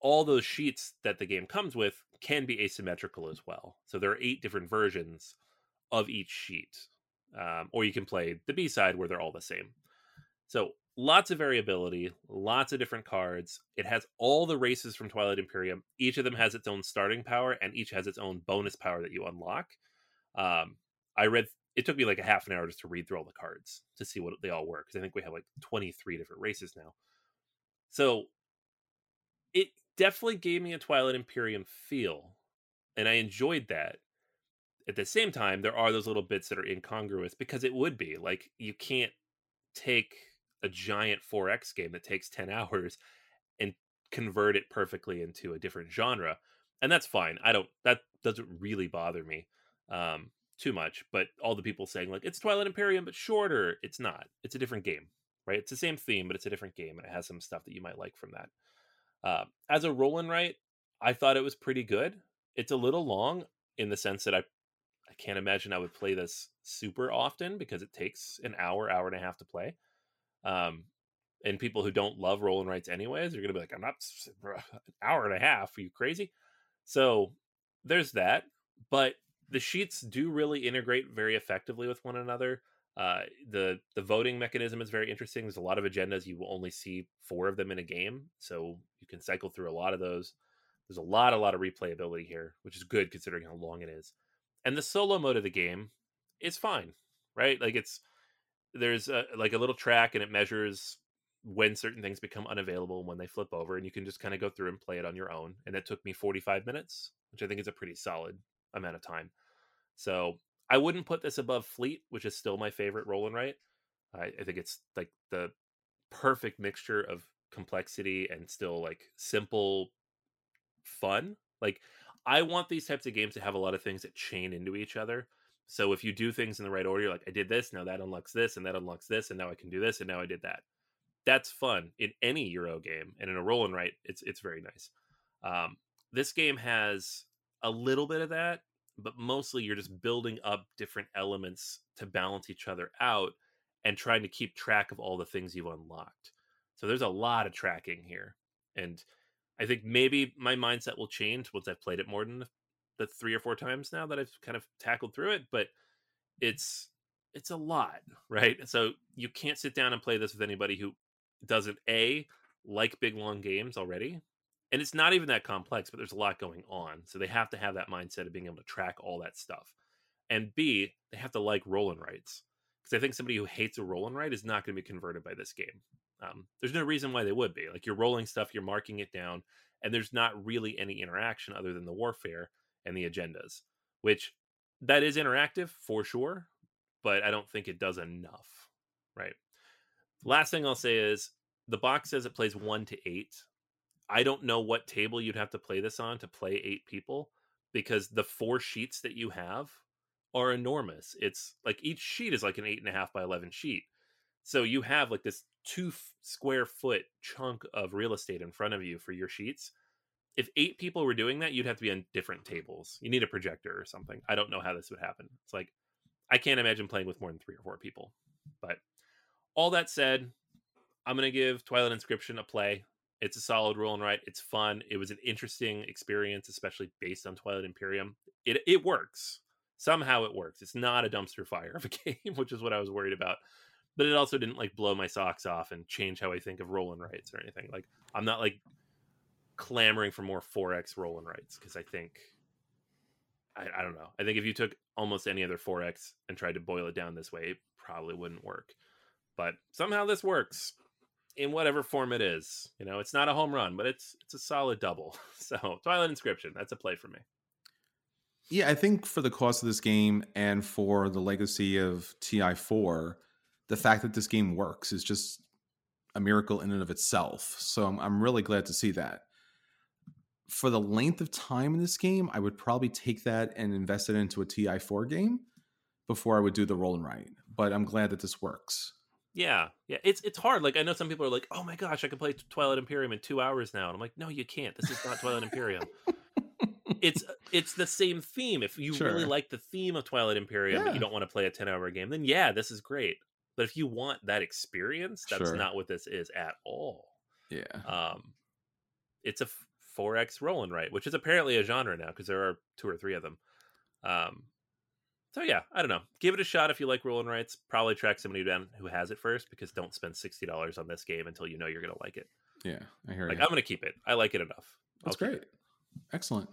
all those sheets that the game comes with can be asymmetrical as well. So there are eight different versions of each sheet. Um, or you can play the B side where they're all the same. So lots of variability, lots of different cards. It has all the races from Twilight Imperium. Each of them has its own starting power, and each has its own bonus power that you unlock. Um, I read. It took me like a half an hour just to read through all the cards to see what they all were because I think we have like twenty three different races now. So it definitely gave me a Twilight Imperium feel, and I enjoyed that at the same time there are those little bits that are incongruous because it would be like you can't take a giant 4x game that takes 10 (laughs) hours and convert it perfectly into a different genre and that's fine i don't that doesn't really bother me um too much but all the people saying like it's twilight imperium but shorter it's not it's a different game right? It's the same theme but it's a different game and it has some stuff that you might like from that. Uh, as a roll and write i thought it was pretty good. It's a little long in the sense that i I can't imagine I would play this super often because it takes an hour, hour and a half to play. Um, and people who don't love roll and writes anyways, are going to be like, I'm not (laughs) an hour and a half. Are you crazy? So there's that. But the sheets do really integrate very effectively with one another. Uh, the the voting mechanism is very interesting. There's a lot of agendas. You will only see four of them in a game, so you can cycle through a lot of those. There's a lot, a lot of replayability here, which is good considering how long it is. And the solo mode of the game is fine, right? Like it's there's a, like a little track and it measures when certain things become unavailable when they flip over, and you can just kind of go through and play it on your own. And that took me 45 minutes, which I think is a pretty solid amount of time. So I wouldn't put this above Fleet, which is still my favorite roll and write. I, I think it's like the perfect mixture of complexity and still like simple fun. Like I want these types of games to have a lot of things that chain into each other. So if you do things in the right order, like I did this, now that unlocks this, and that unlocks this, and now I can do this, and now I did that. That's fun in any Euro game, and in a roll and write, it's it's very nice. Um, this game has a little bit of that, but mostly you're just building up different elements to balance each other out and trying to keep track of all the things you've unlocked. So there's a lot of tracking here, and I think maybe my mindset will change once I've played it more than the three or four times now that I've kind of tackled through it. But it's it's a lot, (laughs) right? So you can't sit down and play this with anybody who doesn't a like big long games already, and it's not even that complex, but there's a lot going on. So they have to have that mindset of being able to track all that stuff, and b they have to like roll and writes because I think somebody who hates a roll and write is not going to be converted by this game. Um, there's no reason why they would be. Like you're rolling stuff, you're marking it down, and there's not really any interaction other than the warfare and the agendas, which that is interactive for sure, but I don't think it does enough. Right. Last thing I'll say is the box says it plays one to eight. I don't know what table you'd have to play this on to play eight people because the four sheets that you have are enormous. It's like each sheet is like an eight and a half by 11 sheet. So you have like this two square foot chunk of real estate in front of you for your sheets. If eight people were doing that, you'd have to be on different tables. You need a projector or something. I don't know how this would happen. It's like I can't imagine playing with more than three or four people. But all that said, I'm gonna give Twilight Inscription a play. It's a solid roll and write. It's fun. It was an interesting experience, especially based on Twilight Imperium. It it works. Somehow it works. It's not a dumpster fire of a (laughs) game, which is what I was worried about but it also didn't like blow my socks off and change how I think of roll and writes or anything. Like I'm not like clamoring for more 4x roll and writes because I think I, I don't know. I think if you took almost any other 4x and tried to boil it down this way, it probably wouldn't work. But somehow this works in whatever form it is. You know, it's not a home run, but it's it's a solid double. (laughs) So Twilight Inscription, that's a play for me. Yeah, I think for the cost of this game and for the legacy of TI4, the fact that this game works is just a miracle in and of itself. So I'm, I'm really glad to see that. For the length of time in this game, I would probably take that and invest it into a TI4 game before I would do the roll and write. But I'm glad that this works. Yeah, yeah, it's it's hard. Like I know some people are like, "Oh my gosh, I can play Twilight Imperium in two hours now," and I'm like, "No, you can't. This is not Twilight Imperium." (laughs) it's it's the same theme. If you sure. really like the theme of Twilight Imperium, yeah. but you don't want to play a ten hour game, then yeah, this is great. But if you want that experience, that's sure. not what this is at all. Yeah. Um, it's a 4X roll and write, which is apparently a genre now because there are two or three of them. Um, so yeah, I don't know. Give it a shot if you like roll and writes. Probably track somebody down who has it first because don't spend sixty dollars on this game until you know you're gonna like it. Yeah, I hear like, you. I'm gonna keep it. I like it enough. That's great. Excellent.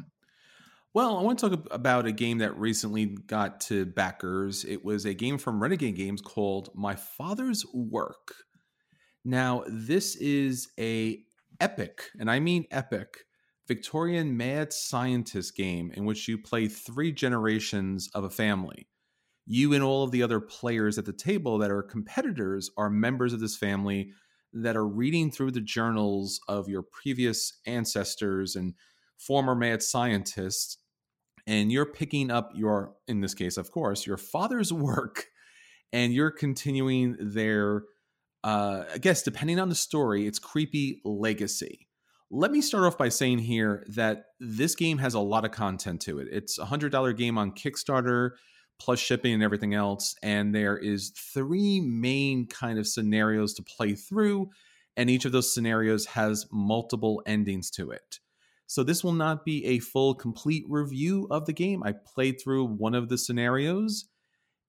Well, I want to talk about a game that recently got to backers. It was a game from Renegade Games called My Father's Work. Now, this is a epic, and I mean epic, Victorian mad scientist game in which you play three generations of a family. You and all of the other players at the table that are competitors are members of this family that are reading through the journals of your previous ancestors and former mad scientist, and you're picking up your, in this case, of course, your father's (laughs) work, and you're continuing their, uh, I guess, depending on the story, it's creepy legacy. Let me start off by saying here that this game has a lot of content to it. It's a hundred dollar game on Kickstarter plus shipping and everything else. And there is three main kind of scenarios to play through, and each of those scenarios has multiple endings to it. So this will not be a full, complete review of the game. I played through one of the scenarios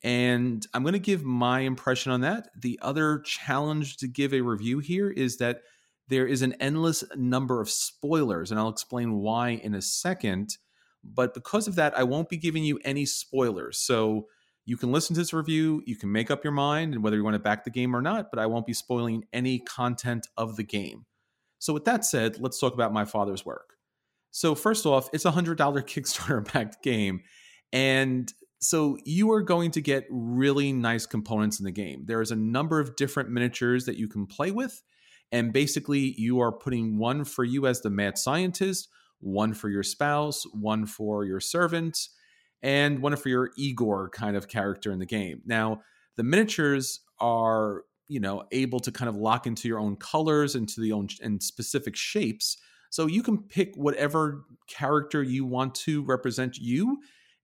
and I'm going to give my impression on that. The other challenge to give a review here is that there is an endless number of spoilers, and I'll explain why in a second. But because of that, I won't be giving you any spoilers. So you can listen to this review, you can make up your mind and whether you want to back the game or not, but I won't be spoiling any content of the game. So, with that said, let's talk about my father's work. So, first off, it's a $100 (laughs) Kickstarter backed game. And so you are going to get really nice components in the game. There is a number of different miniatures that you can play with. And basically, you are putting one for you as the mad scientist, one for your spouse, one for your servant, and one for your Igor kind of character in the game. Now, the miniatures are, you know, able to kind of lock into your own colors into the own and specific shapes. So you can pick whatever character you want to represent you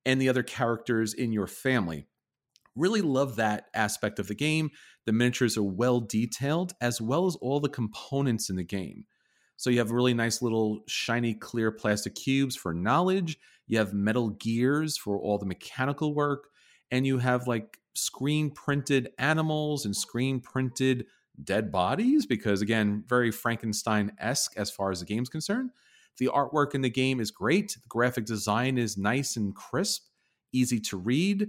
and the other characters in your family. Really love that aspect of the game. The miniatures are well detailed, as well as all the components in the game. So you have really nice little shiny clear plastic cubes for knowledge. You have metal gears for all the mechanical work. And you have like screen printed animals and screen printed dead bodies, because again, very Frankenstein esque as far as the game's concerned. The artwork in the game is great. The graphic design is nice and crisp, easy to read.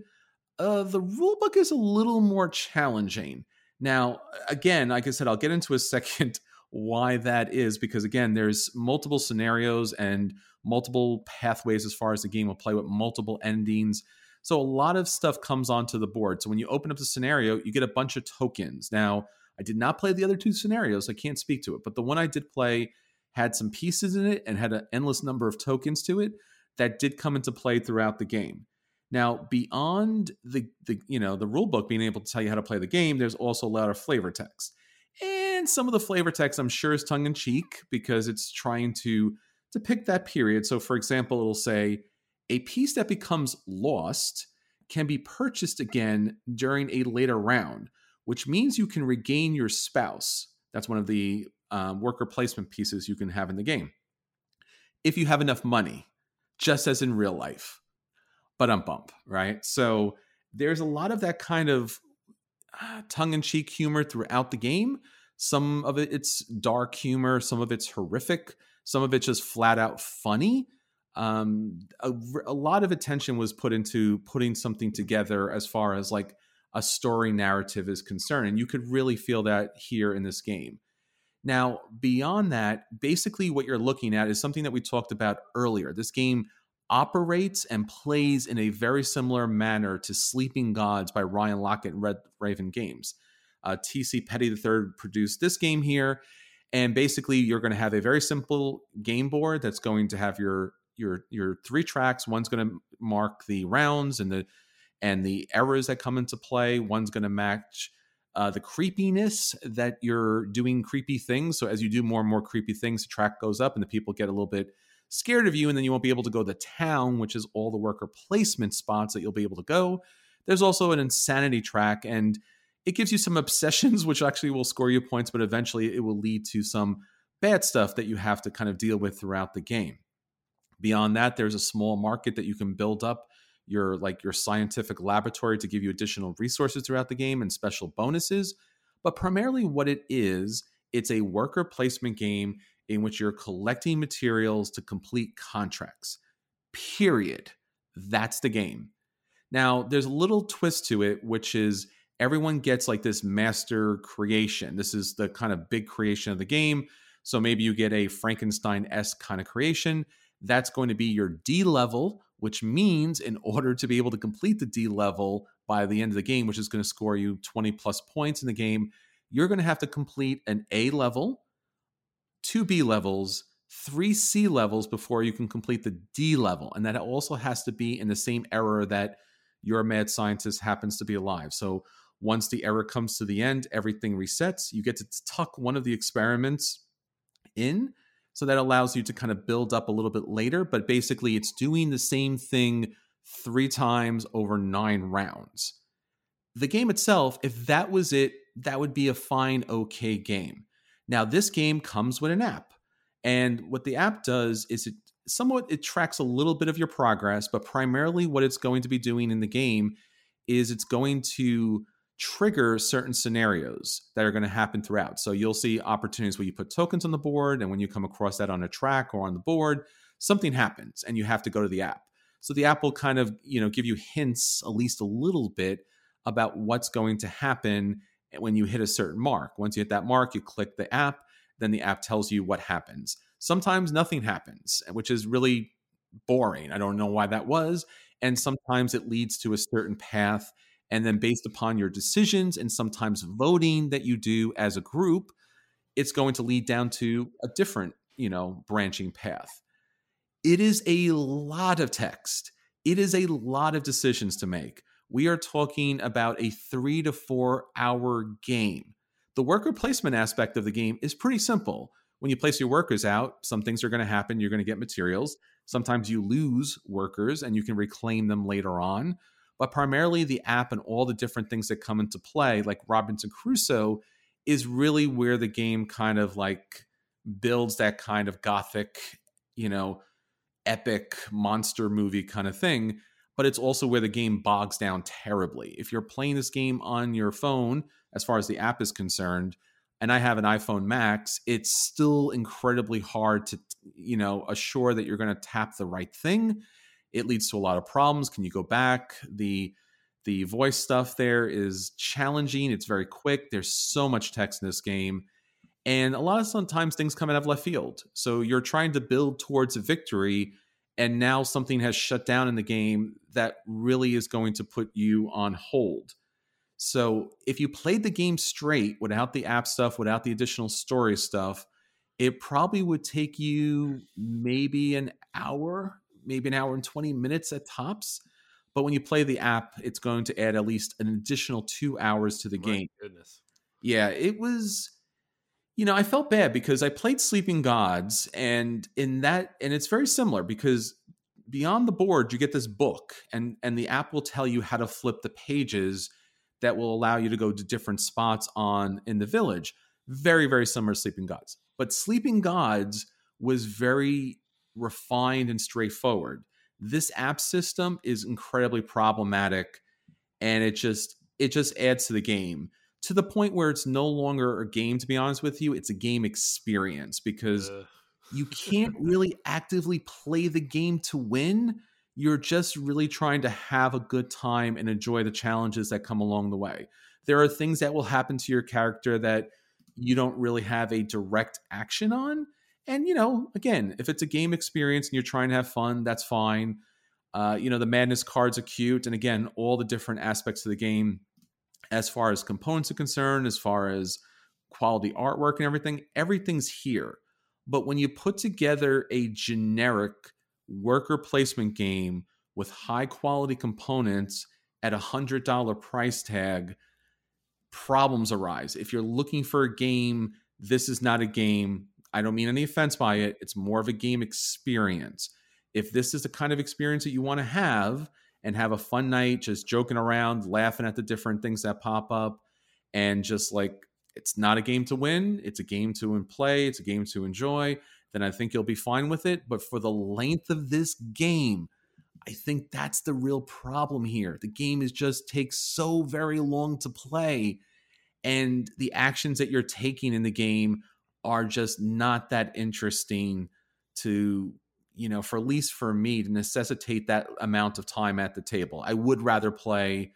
Uh, the rulebook is a little more challenging. Now, again, like I said, I'll get into a (laughs) second why that is because again, there's multiple scenarios and multiple pathways as far as the game will play with multiple endings. So a lot of stuff comes onto the board. So when you open up the scenario, you get a bunch of tokens. Now, I did not play the other two scenarios, I can't speak to it, but the one I did play had some pieces in it and had an endless number of tokens to it that did come into play throughout the game. Now, beyond the the you know the rule book being able to tell you how to play the game, there's also a lot of flavor text. And some of the flavor text I'm sure is tongue in cheek because it's trying to depict that period. So for example, it'll say a piece that becomes lost can be purchased again during a later round, which means you can regain your spouse. That's one of the um, worker placement pieces you can have in the game. If you have enough money, just as in real life. But I'm bump, right? So there's a lot of that kind of uh, tongue in cheek humor throughout the game. Some of it, it's dark humor. Some of it's horrific. Some of it's just flat out funny. Um, a, a lot of attention was put into putting something together as far as like a story narrative is concerned. And you could really feel that here in this game. Now, beyond that, basically what you're looking at is something that we talked about earlier. This game operates and plays in a very similar manner to Sleeping Gods by Ryan Laukat and Red Raven Games. Uh, TC Petty III produced this game here, and basically you're going to have a very simple game board that's going to have your your your three tracks. One's going to mark the rounds and the and the errors that come into play. One's going to match uh, the creepiness that you're doing creepy things. So as you do more and more creepy things, the track goes up and the people get a little bit scared of you, and then you won't be able to go to town, which is all the worker placement spots that you'll be able to go. There's also an insanity track, and it gives you some (laughs) obsessions, which actually will score you points, but eventually it will lead to some bad stuff that you have to kind of deal with throughout the game. Beyond that, there's a small market that you can build up your like your scientific laboratory to give you additional resources throughout the game and special bonuses. But primarily what it is, it's a worker placement game in which you're collecting materials to complete contracts. Period. That's the game. Now, there's a little twist to it, which is everyone gets like this master creation. This is the kind of big creation of the game. So maybe you get a Frankenstein esque kind of creation. That's going to be your D level, which means in order to be able to complete the D level by the end of the game, which is going to score you 20 plus points in the game, you're going to have to complete an A level, two B levels, three C levels before you can complete the D level. And that also has to be in the same error that your mad scientist happens to be alive. So once the error comes to the end, everything resets. You get to tuck one of the experiments in so that allows you to kind of build up a little bit later, but basically it's doing the same thing three times over nine rounds. The game itself, if that was it, that would be a fine, okay game. Now, this game comes with an app, And what the app does is it somewhat it tracks a little bit of your progress, but primarily what it's going to be doing in the game is it's going to trigger certain scenarios that are going to happen throughout. So you'll see opportunities where you put tokens on the board, and when you come across that on a track or on the board, something happens and you have to go to the app. So the app will kind of, you know, give you hints at least a little bit about what's going to happen when you hit a certain mark. Once you hit that mark, you click the app, then the app tells you what happens. Sometimes nothing happens, which is really boring. I don't know why that was. And sometimes it leads to a certain path. And then, based upon your decisions and sometimes voting that you do as a group, it's going to lead down to a different, you know, branching path. It is a lot of text, it is a lot of decisions to make. We are talking about a three to four hour game. The worker placement aspect of the game is pretty simple. When you place your workers out, some things are going to happen. You're going to get materials. Sometimes you lose workers and you can reclaim them later on. But primarily, the app and all the different things that come into play, like Robinson Crusoe, is really where the game kind of like builds that kind of gothic, you know, epic monster movie kind of thing. But it's also where the game bogs down terribly. If you're playing this game on your phone, as far as the app is concerned, and I have an iPhone Max, it's still incredibly hard to, you know, assure that you're going to tap the right thing. It leads to a lot of problems. Can you go back? The the voice stuff there is challenging. It's very quick. There's so much text in this game. And a lot of sometimes things come out of left field. So you're trying to build towards a victory, and now something has shut down in the game that really is going to put you on hold. So if you played the game straight without the app stuff, without the additional story stuff, it probably would take you maybe an hour, maybe an hour and 20 minutes at tops. But when you play the app, it's going to add at least an additional two hours to the My game. Goodness. Yeah, it was you know, I felt bad because I played Sleeping Gods and in that and it's very similar because beyond the board you get this book and and the app will tell you how to flip the pages that will allow you to go to different spots on in the village. Very, very similar to Sleeping Gods. But Sleeping Gods was very refined and straightforward. This app system is incredibly problematic and it just it just adds to the game to the point where it's no longer a game to be honest with you, it's a game experience because uh. you (laughs) can't really actively play the game to win you're just really trying to have a good time and enjoy the challenges that come along the way. There are things that will happen to your character that you don't really have a direct action on. And, you know, again, if it's a game experience and you're trying to have fun, that's fine. Uh, you know, the madness cards are cute. And again, all the different aspects of the game, as far as components are concerned, as far as quality artwork and everything, everything's here. But when you put together a generic worker placement game with high quality components at a hundred dollar price tag, problems arise. If you're looking for a game, this is not a game. I don't mean any offense by it. It's more of a game experience. If this is the kind of experience that you want to have and have a fun night, just joking around, laughing at the different things that pop up, and just like it's not a game to win, it's a game to play, it's a game to enjoy then I think you'll be fine with it. But for the length of this game, I think that's the real problem here. The game is just takes so very long to play, and the actions that you're taking in the game are just not that interesting to you know for at least for me to necessitate that amount of time at the table i would rather play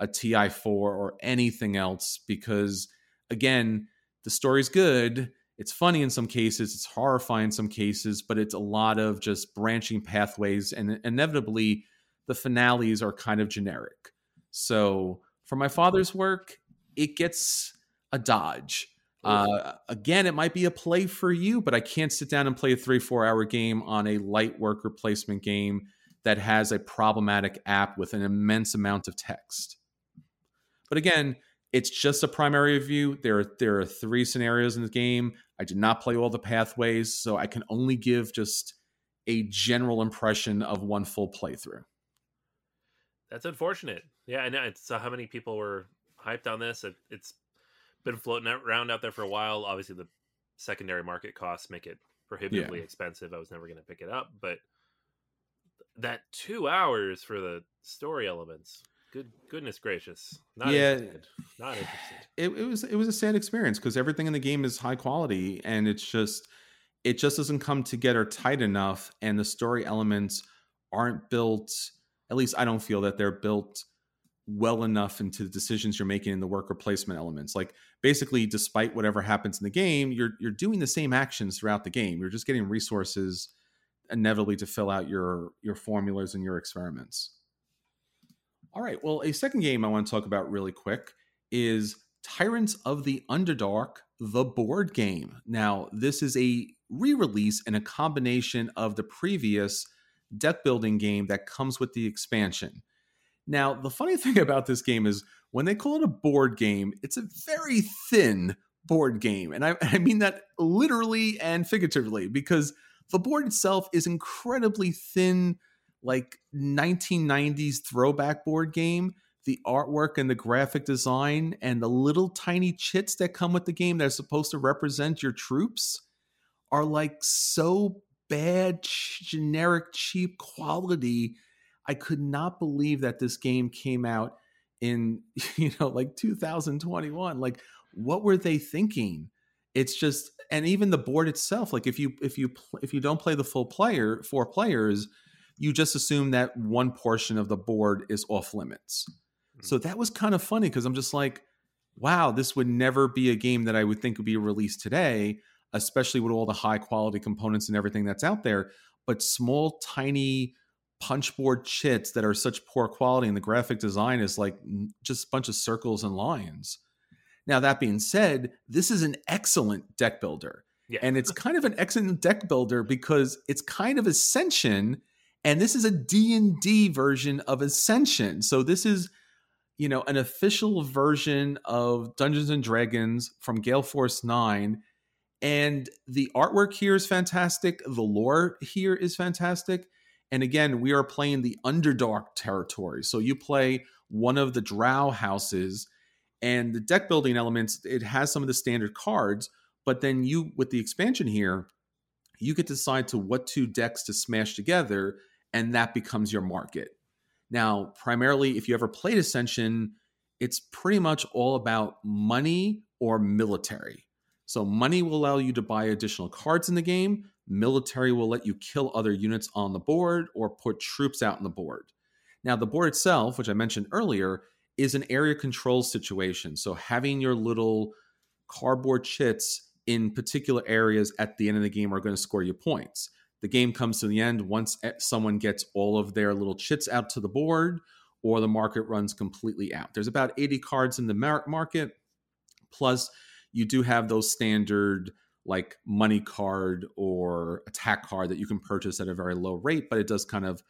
a ti4 or anything else because again the story's good it's funny in some cases, it's horrifying in some cases, but it's a lot of just branching pathways, and inevitably, the finales are kind of generic. So, for my father's work, it gets a dodge. Uh, again, it might be a play for you, but I can't sit down and play a three, four hour game on a light worker placement game that has a problematic app with an immense amount of text. But again, it's just a primary view. There are there are three scenarios in the game. I did not play all the pathways, so I can only give just a general impression of one full playthrough. That's unfortunate. Yeah, I know. It's uh, how many people were hyped on this. It, it's been floating around out there for a while. Obviously, the secondary market costs make it prohibitively yeah. expensive. I was never going to pick it up, but that two hours for the story elements. Good goodness gracious! Not yeah, interested. not interested. It, it was it was a sad experience because everything in the game is high quality, and it's just it just doesn't come together tight enough, and the story elements aren't built. At least I don't feel that they're built well enough into the decisions you're making in the worker placement elements. Like basically, despite whatever happens in the game, you're you're doing the same actions throughout the game. You're just getting resources inevitably to fill out your your formulas and your experiments. All right. Well, a second game I want to talk about really quick is Tyrants of the Underdark, the board game. Now, this is a re-release and a combination of the previous deck building game that comes with the expansion. Now, the funny (laughs) thing about this game is when they call it a board game, it's a very thin board game. And I, (laughs) I mean that literally and figuratively because the board itself is incredibly thin, like 1990s throwback board game. The artwork and the graphic design and the little tiny chits that come with the game that are supposed to represent your troops are like so bad, generic, cheap quality. I could not believe that this game came out in, (laughs) you know, like 2021. Like, what were they thinking? It's just and even the board itself like if you if you if you don't play the full player four players you just assume that one portion of the board is off limits mm-hmm. so that was kind of funny because i'm just like wow this would never be a game that i would think would be released today especially with all the high quality components and everything that's out there but small tiny punchboard chits that are such poor quality and the graphic design is like just a bunch of circles and lines now, that being said, this is an excellent deck builder. Yeah. And it's kind of an excellent deck builder because it's kind of Ascension and this is a D&D version of Ascension. So this is you know an official version of Dungeons and Dragons from Gale Force 9 and the artwork here is fantastic, the lore here is fantastic. And again, we are playing the Underdark territory. So you play one of the drow houses and the deck building elements, it has some of the standard cards, but then you, with the expansion here, you get to decide to what two decks to smash together, and that becomes your market. Now, primarily, if you ever played Ascension, it's pretty much all about money or military. So, money will allow you to buy additional cards in the game. Military will let you kill other units on the board or put troops out on the board. Now, the board itself, which I mentioned earlier, is an area control situation. So having your little cardboard chits in particular areas at the end of the game are going to score you points. The game comes to the end once someone gets all of their little chits out to the board or the market runs completely out. There's about 80 cards in the market. Plus, you do have those standard like money card or attack card that you can purchase at a very low rate, but it does kind of,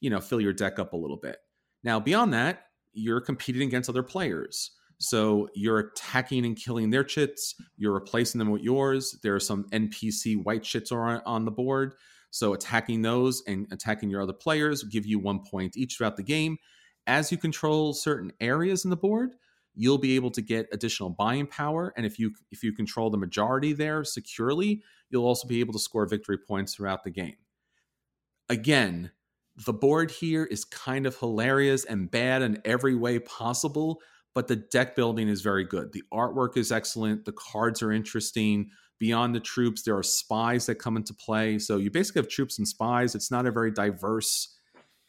you know, fill your deck up a little bit. Now, beyond that, you're competing against other players. So you're attacking and killing their chits, you're replacing them with yours. There are some NPC white chits on, on the board. So attacking those and attacking your other players give you one point each throughout the game. As you control certain areas in the board, you'll be able to get additional buying power. And if you if you control the majority there securely, you'll also be able to score victory points throughout the game. Again, the board here is kind of hilarious and bad in every way possible, but the deck building is very good. The artwork is excellent. The cards are interesting. Beyond the troops, there are spies that come into play. So you basically have troops and spies. It's not a very diverse,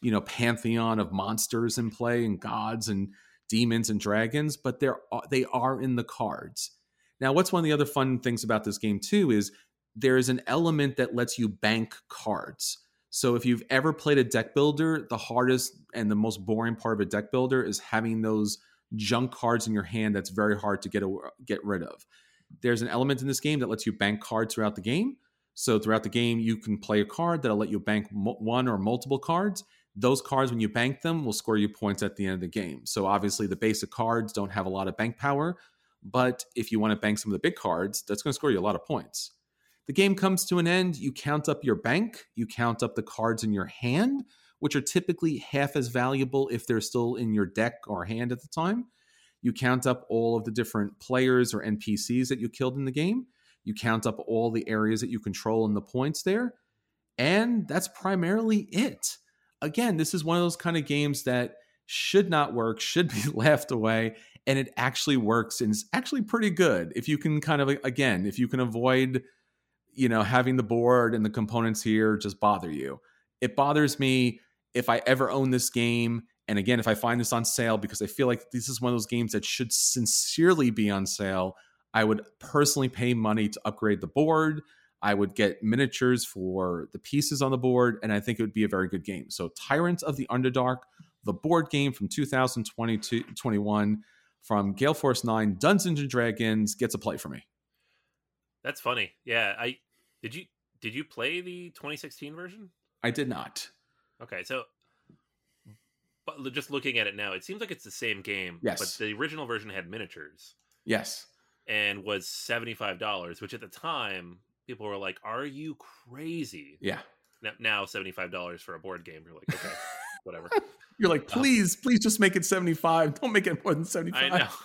you know, pantheon of monsters in play and gods and demons and dragons, but they're they are in the cards. Now, what's one of the other fun things about this game too is there is an element that lets you bank cards. So if you've ever played a deck builder, the hardest and the most boring part of a deck builder is having those junk cards in your hand that's very hard to get a, get rid of. There's an element in this game that lets you bank cards throughout the game. So throughout the game, you can play a card that'll let you bank mo- one or multiple cards. Those cards, when you bank them, will score you points at the end of the game. So obviously, the basic cards don't have a lot of bank power, but if you want to bank some of the big cards, that's going to score you a lot of points. The game comes to an end. You count up your bank, you count up the cards in your hand, which are typically half as valuable if they're still in your deck or hand at the time. You count up all of the different players or NPCs that you killed in the game. You count up all the areas that you control and the points there. And that's primarily it. Again, this is one of those kind of games that should not work, should be laughed away, and it actually works and it's actually pretty good. If you can kind of again, if you can avoid you know, having the board and the components here just bother you. It bothers me if I ever own this game and again, if I find this on sale, because I feel like this is one of those games that should sincerely be on sale, I would personally pay money to upgrade the board. I would get miniatures for the pieces on the board, and I think it would be a very good game. So, Tyrants of the Underdark, the board game from 2021 from Gale Force 9, Dungeons and Dragons, gets a play for me. That's funny. Yeah, I did you did you play the 2016 version? I did not. Okay, so but just looking at it now, it seems like it's the same game. Yes. But the original version had miniatures. Yes. And was seventy five dollars, which at the time people were like, "Are you crazy?" Yeah. Now, now seventy five dollars for a board game, you're like, okay, (laughs) whatever. You're like, um, please, um, please, just make it seventy five. Don't make it more than seventy five. I know. (laughs)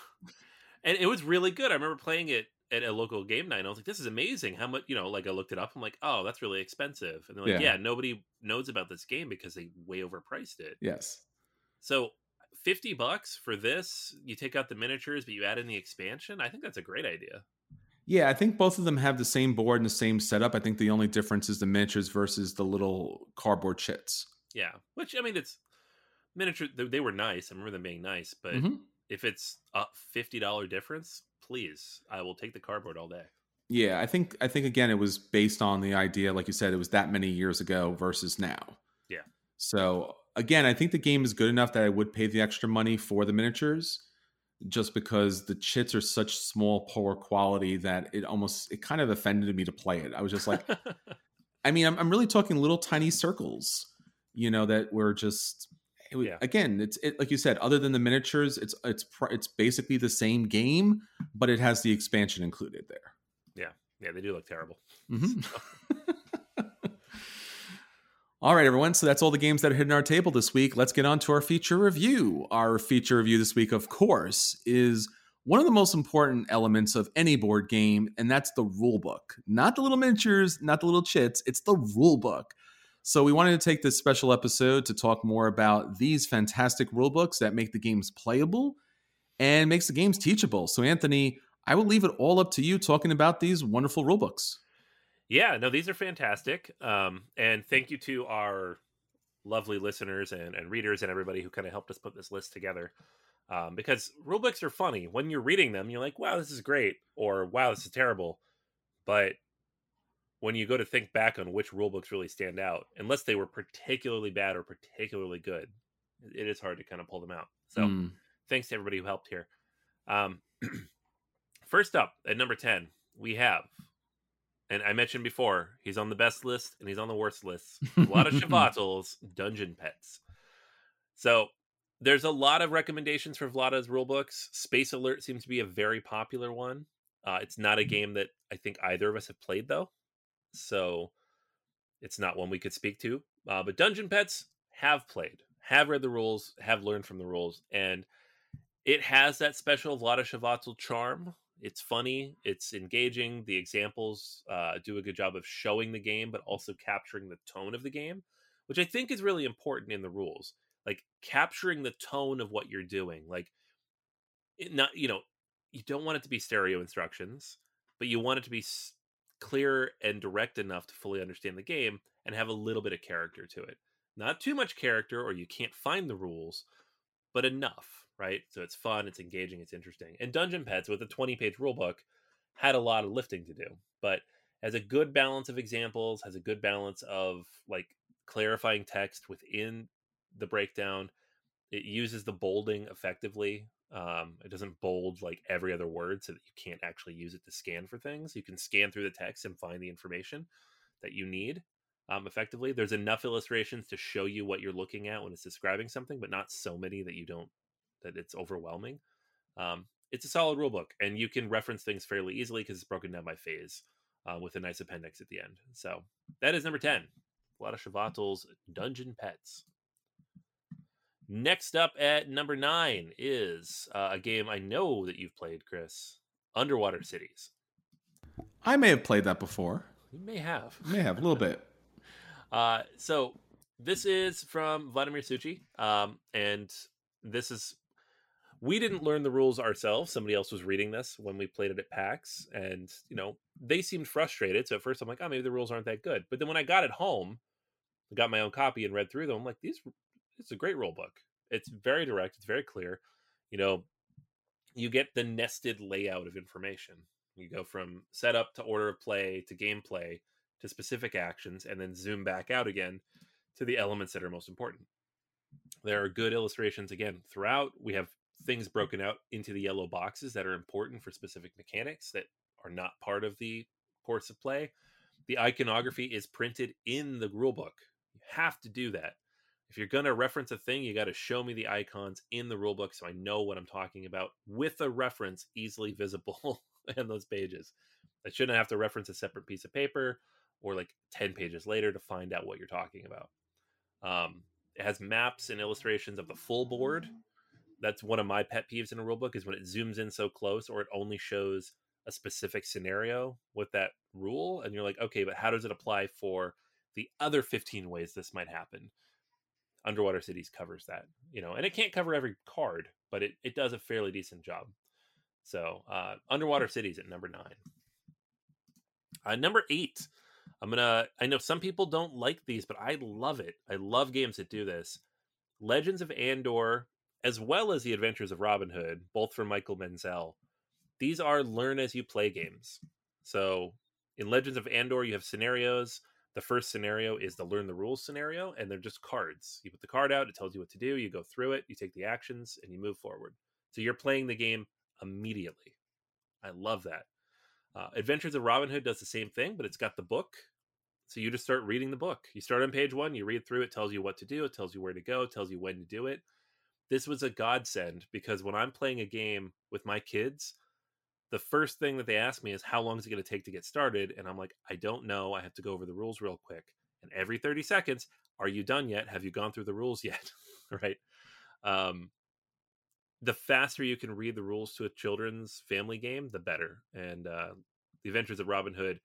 And it was really good. I remember playing it at a local game night. And I was like, this is amazing. How much, you know, like I looked it up. I'm like, oh, that's really expensive. And they're like, yeah, yeah nobody knows about this game because they way overpriced it. Yes. So 50 bucks for this, you take out the miniatures, but you add in the expansion. I think that's a great idea. Yeah, I think both of them have the same board and the same setup. I think the only difference is the miniatures versus the little cardboard chits. Yeah, which I mean, it's miniature. They were nice. I remember them being nice, but mm-hmm. if it's a fifty dollar difference, please, I will take the cardboard all day. Yeah, I think I think again it was based on the idea, like you said, it was that many years ago versus now. Yeah. So again, I think the game is good enough that I would pay the extra money for the miniatures, just because the chits are such small, poor quality that it almost it kind of offended me to play it. I was just like, (laughs) I mean, I'm, I'm really talking little tiny circles, you know, that were just it, yeah. again, it's it, like you said. Other than the miniatures, it's it's it's basically the same game, but it has the expansion included there. Yeah, yeah, they do look terrible. Mm-hmm. (laughs) all right, everyone. So that's all the games that are hitting our table this week. Let's get on to our feature review. Our feature review this week, of course, is one of the most important elements of any board game, and that's the rule book. Not the little miniatures, not the little chits. It's the rule book. So we wanted to take this special episode to talk more about these fantastic rulebooks that make the games playable and makes the games teachable. So Anthony, I will leave it all up to you talking about these wonderful rulebooks. Yeah, no, these are fantastic. Um, and thank you to our lovely listeners and, and readers and everybody who kind of helped us put this list together. Um, because rulebooks are funny. When you're reading them, you're like, wow, this is great, or wow, this is terrible. But when you go to think back on which rule books really stand out, unless they were particularly bad or particularly good, it is hard to kind of pull them out. So, mm. thanks to everybody who helped here. Um, (clears throat) first up at number 10, we have, and I mentioned before, he's on the best list and he's on the worst list. A lot of (laughs) Chvátil's Dungeon Pets. So, there's a lot of recommendations for Vlaada's rulebooks. Space Alert seems to be a very popular one. Uh, it's not a mm-hmm. game that I think either of us have played, though so it's not one we could speak to. Uh, but Dungeon Pets have played, have read the rules, have learned from the rules, and it has that special Vlaada Chvátil charm. It's funny, it's engaging. The examples uh, do a good job of showing the game, but also capturing the tone of the game, which I think is really important in the rules. Like capturing the tone of what you're doing. Like, it not you know, you don't want it to be stereo instructions, but you want it to be clear and direct enough to fully understand the game and have a little bit of character to it. Not too much character, or you can't find the rules, but enough, right? So it's fun, it's engaging, it's interesting. And Dungeon Pets, with a 20 page rulebook, had a lot of lifting to do, but has a good balance of examples, has a good balance of like clarifying text within the breakdown. It uses the bolding effectively um, it doesn't bold like every other word so that you can't actually use it to scan for things. You can scan through the text and find the information that you need um, effectively. There's enough illustrations to show you what you're looking at when it's describing something, but not so many that you don't that it's overwhelming. Um, it's a solid rule book, and you can reference things fairly easily because it's broken down by phase uh, with a nice appendix at the end. So that is number ten. Vlaada Chvátil's Dungeon Pets. Next up at number nine is uh, a game I know that you've played, Chris Underwater Cities. I may have played that before. You may have. You May have a little bit. (laughs) Uh, so this is from Vladimir Suchý, um, and this is we didn't learn the rules ourselves. Somebody else was reading this when we played it at PAX, and you know they seemed frustrated. So at first I'm like, oh, maybe the rules aren't that good. But then when I got it home, I got my own copy and read through them. I'm like, these, it's a great rule book. It's very direct. It's very clear. You know, you get the nested layout of information. You go from setup to order of play to gameplay to specific actions, and then zoom back out again to the elements that are most important. There are good illustrations again throughout. We have things broken out into the yellow boxes that are important for specific mechanics that are not part of the course of play. The iconography is printed in the rulebook. You have to do that. If you're going to reference a thing, you got to show me the icons in the rulebook so I know what I'm talking about with a reference easily visible (laughs) in those pages. I shouldn't have to reference a separate piece of paper or like 10 pages later to find out what you're talking about. Um, it has maps and illustrations of the full board. That's one of my pet peeves in a rulebook is when it zooms in so close or it only shows a specific scenario with that rule and you're like okay but how does it apply for the other 15 ways this might happen? Underwater cities covers that you know and it can't cover every card but it, it does a fairly decent job. So uh, underwater cities at number nine. Uh, number eight i'm gonna i know some people don't like these but i love it. I love games that do this. Legends of andor as well as the adventures of robin hood both from michael menzel these are learn as you play games. So in Legends of Andor, you have scenarios. The first scenario is the learn the rules scenario, and they're just cards. You put the card out, it tells you what to do. You go through it, you take the actions, and you move forward. So you're playing the game immediately. I love that. Uh, Adventures of Robin Hood does the same thing, but it's got the book. So you just start reading the book. You start on page one, you read through it, tells you what to do, it tells you where to go, it tells you when to do it. This was a godsend because when I'm playing a game with my kids, the first thing that they ask me is how long is it going to take to get started? And i'm like i don't know. I have to go over the rules real quick. And every 30 seconds are you done yet? Have you gone through the rules (laughs) yet? Right? Um the faster you can read the rules to a children's family game the better. And uh the adventures of robin hood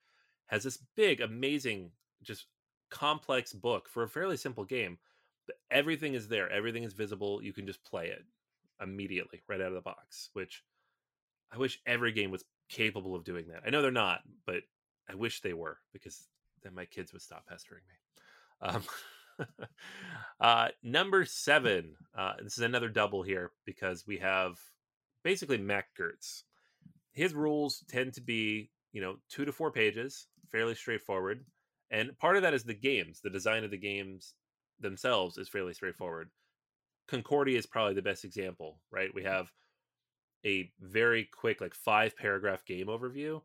has this big amazing just complex book for a fairly simple game everything is there everything is visible you can just play it immediately right out of the box which I wish every game was capable of doing that. I know they're not, but I wish they were because then my kids would stop pestering me. Um, (laughs) uh, number seven. Uh, this is another double here because we have basically Mac Gerdts. His rules tend to be, you know, two to four pages, fairly straightforward. And part of that is the games. The design of the games themselves is fairly straightforward. Concordia is probably the best example, right? We have a very quick, like five paragraph game overview,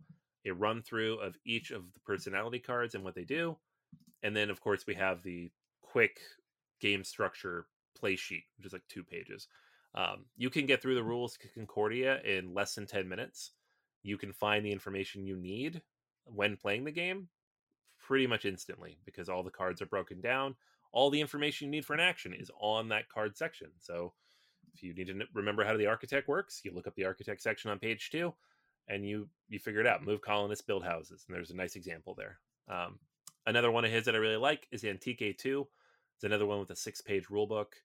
a run through of each of the personality cards and what they do. And then, of course, we have the quick game structure play sheet, which is like two pages. Um, you can get through the rules to Concordia in less than 10 minutes. You can find the information you need when playing the game pretty much instantly because all the cards are broken down. All the information you need for an action is on that card section. So if you need to remember how the architect works, you look up the architect section on page two, and you you figure it out. Move colonists, build houses, and there's a nice example there. Um, another one of his that I really like is Antike Two. It's another one with a six page rule book,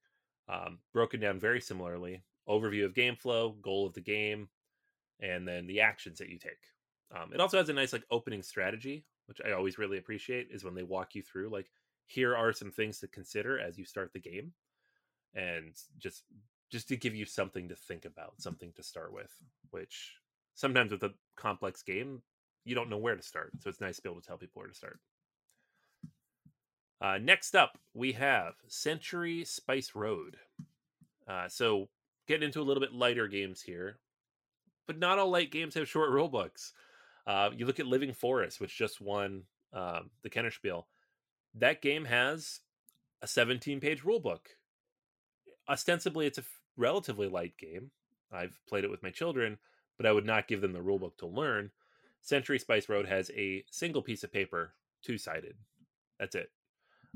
um, broken down very similarly. Overview of game flow, goal of the game, and then the actions that you take. Um, it also has a nice like opening strategy, which I always really appreciate. Is when they walk you through like here are some things to consider as you start the game and just just to give you something to think about, something to start with, which sometimes with a complex game, you don't know where to start. So it's nice to be able to tell people where to start. Uh, next up, we have Century Spice Road. Uh, so getting into a little bit lighter games here, but not all light games have short rule books. Uh, you look at Living Forest, which just won um, the Kennerspiel. That game has a 17 page rule book. Ostensibly, it's a relatively light game. I've played it with my children, but I would not give them the rulebook to learn. Century Spice Road has a single piece of paper, two sided. That's it.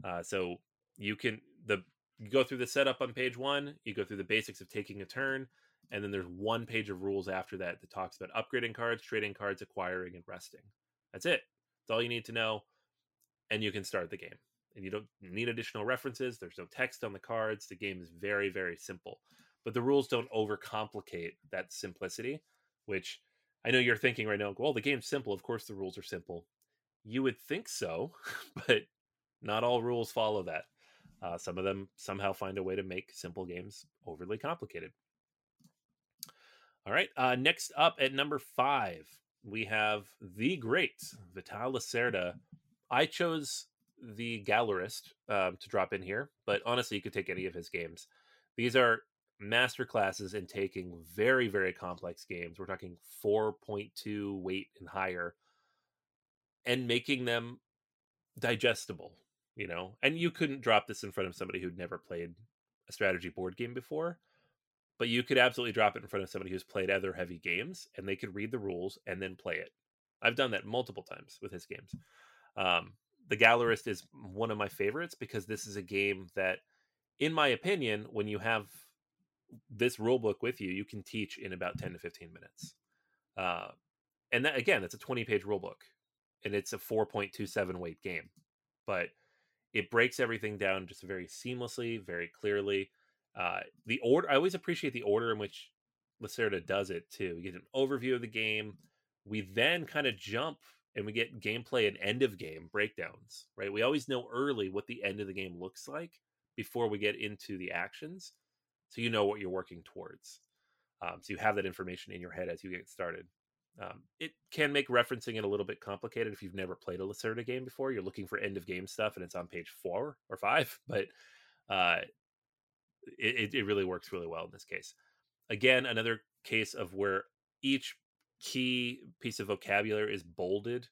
Uh, so you can the you go through the setup on page one, you go through the basics of taking a turn, and then there's one page of rules after that that talks about upgrading cards, trading cards, acquiring, and resting. That's it. That's all you need to know, and you can start the game. And you don't need additional references. There's no text on the cards. The game is very, very simple. But the rules don't overcomplicate that simplicity, which I know you're thinking right now, well, the game's simple. Of course, the rules are simple. You would think so, (laughs) but not all rules follow that. Uh, some of them somehow find a way to make simple games overly complicated. All right. Uh, next up at number five, we have the great Vital Lacerda. I chose the Gallerist um, to drop in here, but honestly, you could take any of his games. These are master classes in taking very, very complex games. We're talking 4.2 weight and higher, and making them digestible, you know. And you couldn't drop this in front of somebody who'd never played a strategy board game before but you could absolutely drop it in front of somebody who's played other heavy games and they could read the rules and then play it. I've done that multiple times with his games. Um, the Gallerist is one of my favorites because this is a game that, in my opinion, when you have this rule book with you, you can teach in about 10 to 15 minutes. Uh, and that, again, that's a 20 page rule book and it's a 4.27 weight game, but it breaks everything down just very seamlessly, very clearly. Uh, the order, I always appreciate the order in which Lacerda does it too. We get an overview of the game. We then kind of jump and we get gameplay and end of game breakdowns, right? We always know early what the end of the game looks like before we get into the actions. So you know what you're working towards. Um, so you have that information in your head as you get started. Um, it can make referencing it a little bit complicated if you've never played a Lacerda game before. You're looking for end of game stuff and it's on page four or five, (laughs) but uh, it, it really works really well in this case. Again, another case of where each key piece of vocabulary is bolded,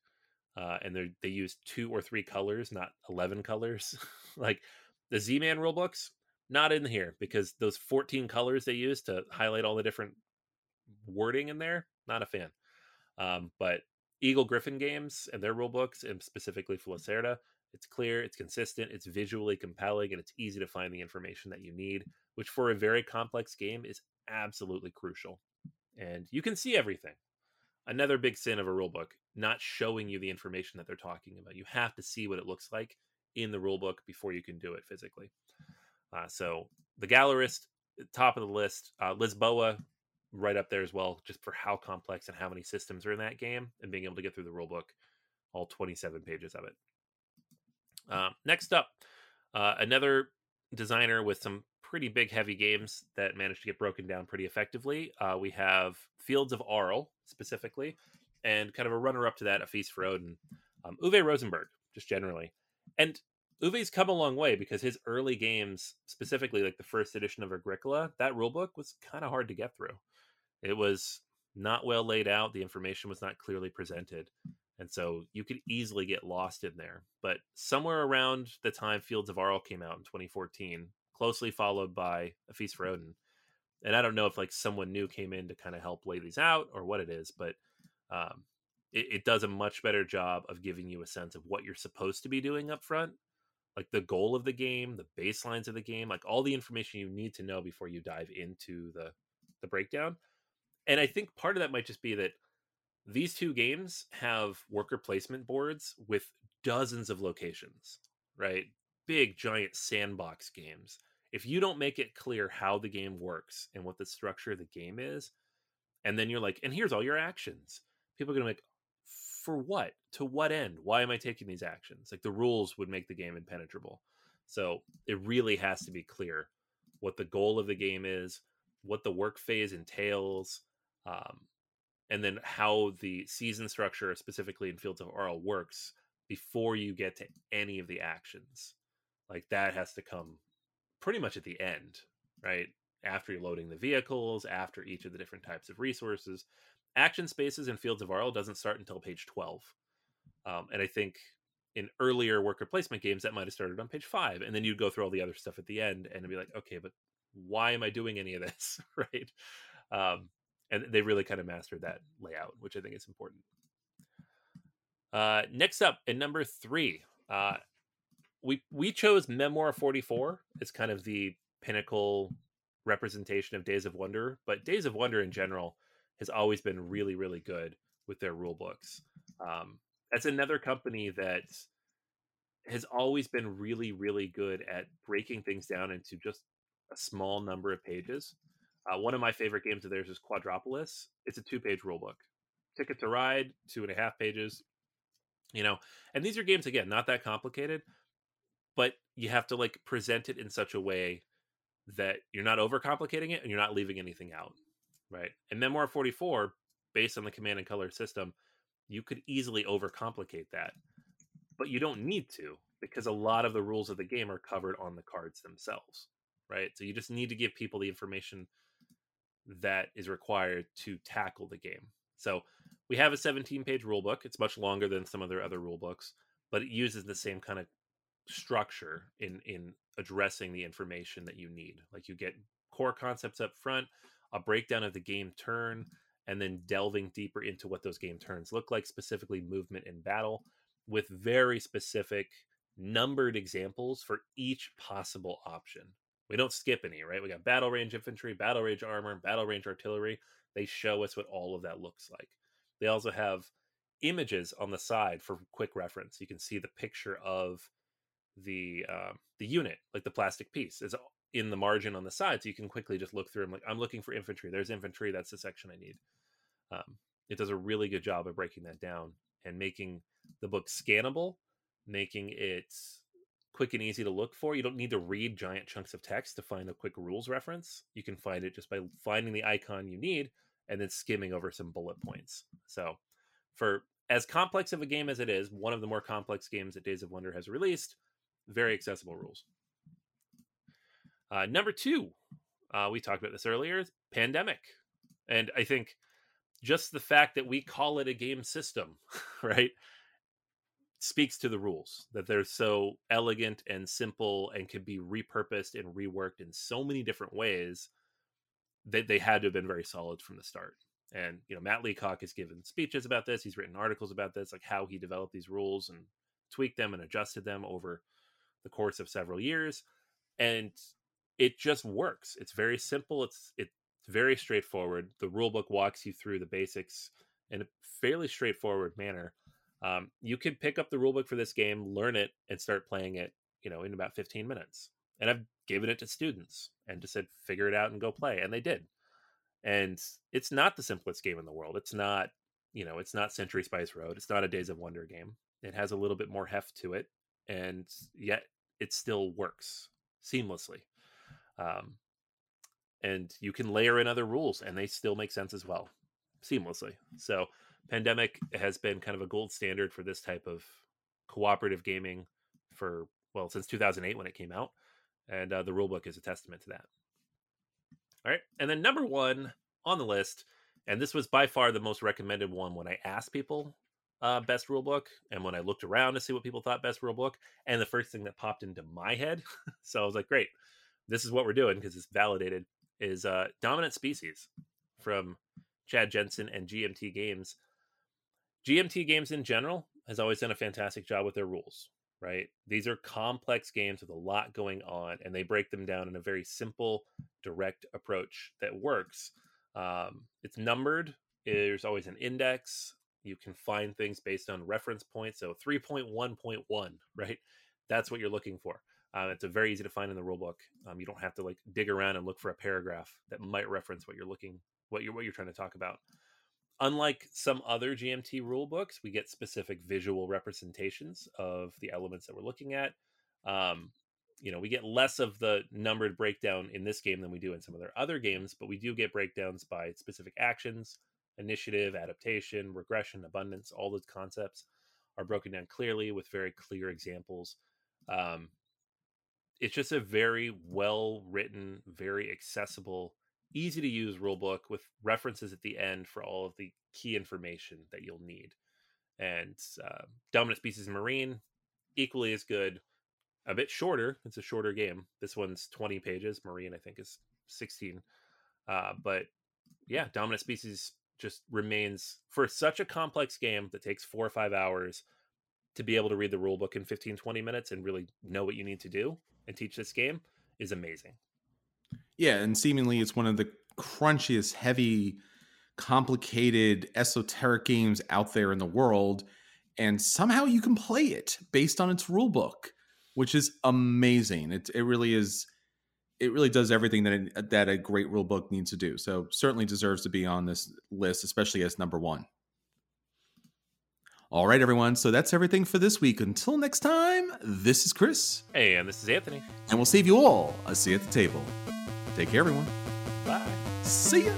uh, and they they use two or three colors, not eleven colors. (laughs) like the Z-Man rulebooks, not in here because those fourteen colors they use to highlight all the different wording in there, not a fan. Um, but Eagle-Gryphon games and their rulebooks, and specifically for Lacerda, it's clear, it's consistent, it's visually compelling, and it's easy to find the information that you need, which for a very complex game is absolutely crucial. And you can see everything. Another big sin of a rule book not showing you the information that they're talking about. You have to see what it looks like in the rule book before you can do it physically. Uh, so the Gallerist, top of the list. Uh, Lisboa, right up there as well, just for how complex and how many systems are in that game, and being able to get through the rule book all 27 pages of it. Uh, next up, uh, another designer with some pretty big, heavy games that managed to get broken down pretty effectively. Uh, we have Fields of Arle specifically, and kind of a runner up to that, A Feast for Odin, um, Uwe Rosenberg, just generally. And Uwe's come a long way because his early games, specifically like the first edition of Agricola, that rulebook was kind of hard to get through. It was not well laid out. The information was not clearly presented. And so you could easily get lost in there. But somewhere around the time Fields of Arle came out in 2014, closely followed by A Feast for Odin. And I don't know if like someone new came in to kind of help lay these out or what it is, but um, it, it does a much better job of giving you a sense of what you're supposed to be doing up front, like the goal of the game, the baselines of the game, like all the information you need to know before you dive into the the breakdown. And I think part of that might just be that these two games have worker placement boards with dozens of locations, right? Big, giant sandbox games. If you don't make it clear how the game works and what the structure of the game is, and then you're like, and here's all your actions, people are going to like, for what? To what end? Why am I taking these actions? Like the rules would make the game impenetrable. So it really has to be clear what the goal of the game is, what the work phase entails, um, and then how the season structure, specifically in Fields of Arle works before you get to any of the actions. Like that has to come pretty much at the end, right? After you're loading the vehicles, after each of the different types of resources. Action spaces in Fields of Arle doesn't start until page 12. Um, and I think in earlier worker placement games, that might have started on page five. And then you'd go through all the other stuff at the end and be like, okay, but why am I doing any of this? (laughs) right. Um, and they really kind of mastered that layout, which I think is important. Uh, next up, in number three, uh, we we chose Memoir 44 as kind of the pinnacle representation of Days of Wonder, but Days of Wonder in general has always been really, really good with their rule books. Um, that's another company that has always been really, really good at breaking things down into just a small number of pages. Uh, one of my favorite games of theirs is Quadropolis. It's a two-page rulebook. Ticket to Ride, two and a half pages. You know, and these are games again not that complicated, but you have to like present it in such a way that you're not overcomplicating it and you're not leaving anything out, right? And Memoir 44, based on the command and color system, you could easily overcomplicate that, but you don't need to because a lot of the rules of the game are covered on the cards themselves, right? So you just need to give people the information that is required to tackle the game. So we have a 17 page rule book. It's much longer than some of their other rule books, but it uses the same kind of structure in in addressing the information that you need. Like you get core concepts up front, a breakdown of the game turn, and then delving deeper into what those game turns look like, specifically movement in battle, with very specific numbered examples for each possible option. We don't skip any, right? We got battle range infantry, battle range armor, battle range artillery. They show us what all of that looks like. They also have images on the side for quick reference. You can see the picture of the uh, the unit, like the plastic piece, is in the margin on the side, so you can quickly just look through. them. like, I'm looking for infantry. There's infantry. That's the section I need. Um, it does a really good job of breaking that down and making the book scannable, making it quick and easy to look for. You don't need to read giant chunks of text to find a quick rules reference. You can find it just by finding the icon you need and then skimming over some bullet points. So, for as complex of a game as it is, one of the more complex games that Days of Wonder has released, very accessible rules. Uh, number two, uh, we talked about this earlier, pandemic, and I think just the fact that we call it a game system, (laughs) right, speaks to the rules that they're so elegant and simple and can be repurposed and reworked in so many different ways that they had to have been very solid from the start. And you know, Matt Leacock has given speeches about this. He's written articles about this, like how he developed these rules and tweaked them and adjusted them over the course of several years. And it just works. It's very simple. It's it's very straightforward. The rule book walks you through the basics in a fairly straightforward manner. Um, you can pick up the rule book for this game, learn it, and start playing it. You know, in about 15 minutes. And I've given it to students and just said, figure it out and go play, and they did. And it's not the simplest game in the world. It's not, you know, it's not Century Spice Road. It's not a Days of Wonder game. It has a little bit more heft to it, and yet it still works seamlessly. Um, and you can layer in other rules and they still make sense as well seamlessly so pandemic has been kind of a gold standard for this type of cooperative gaming for well since 2008 when it came out and uh, the rulebook is a testament to that all right and then number one on the list and this was by far the most recommended one when i asked people uh, best rulebook and when i looked around to see what people thought best rulebook and the first thing that popped into my head (laughs) so i was like great this is what we're doing because it's validated is uh, Dominant Species from Chad Jensen and GMT Games. GMT Games in general has always done a fantastic job with their rules, right? These are complex games with a lot going on, and they break them down in a very simple, direct approach that works. Um, it's numbered, there's always an index. You can find things based on reference points. So 3.1.1, (laughs) right? That's what you're looking for. Uh, it's a very easy to find in the rulebook. Um, you don't have to like dig around and look for a paragraph that might reference what you're looking, what you're what you're trying to talk about. Unlike some other GMT rulebooks, we get specific visual representations of the elements that we're looking at. Um, you know, we get less of the numbered breakdown in this game than we do in some of their other games, but we do get breakdowns by specific actions, initiative, adaptation, regression, abundance. All those concepts are broken down clearly with very clear examples. Um, it's just a very well written, very accessible, easy to use rule book with references at the end for all of the key information that you'll need. And uh, Dominant Species Marine, equally as good, a bit shorter. It's a shorter game. This one's 20 pages. Marine, I think, is 16. Uh, but yeah, Dominant Species just remains for such a complex game that takes four or five hours to be able to read the rule book in 15 20 minutes and really know what you need to do and teach this game is amazing yeah and seemingly it's one of the crunchiest heavy complicated esoteric games out there in the world and somehow you can play it based on its rule book, which is amazing. It it really is. It really does everything that it, that a great rule book needs to do. So certainly deserves to be on this list, especially as number one. All right, everyone. So that's everything for this week. Until next time, this is Chris. Hey, and this is Anthony. And we'll save you all a seat at the table. Take care, everyone. Bye. See ya.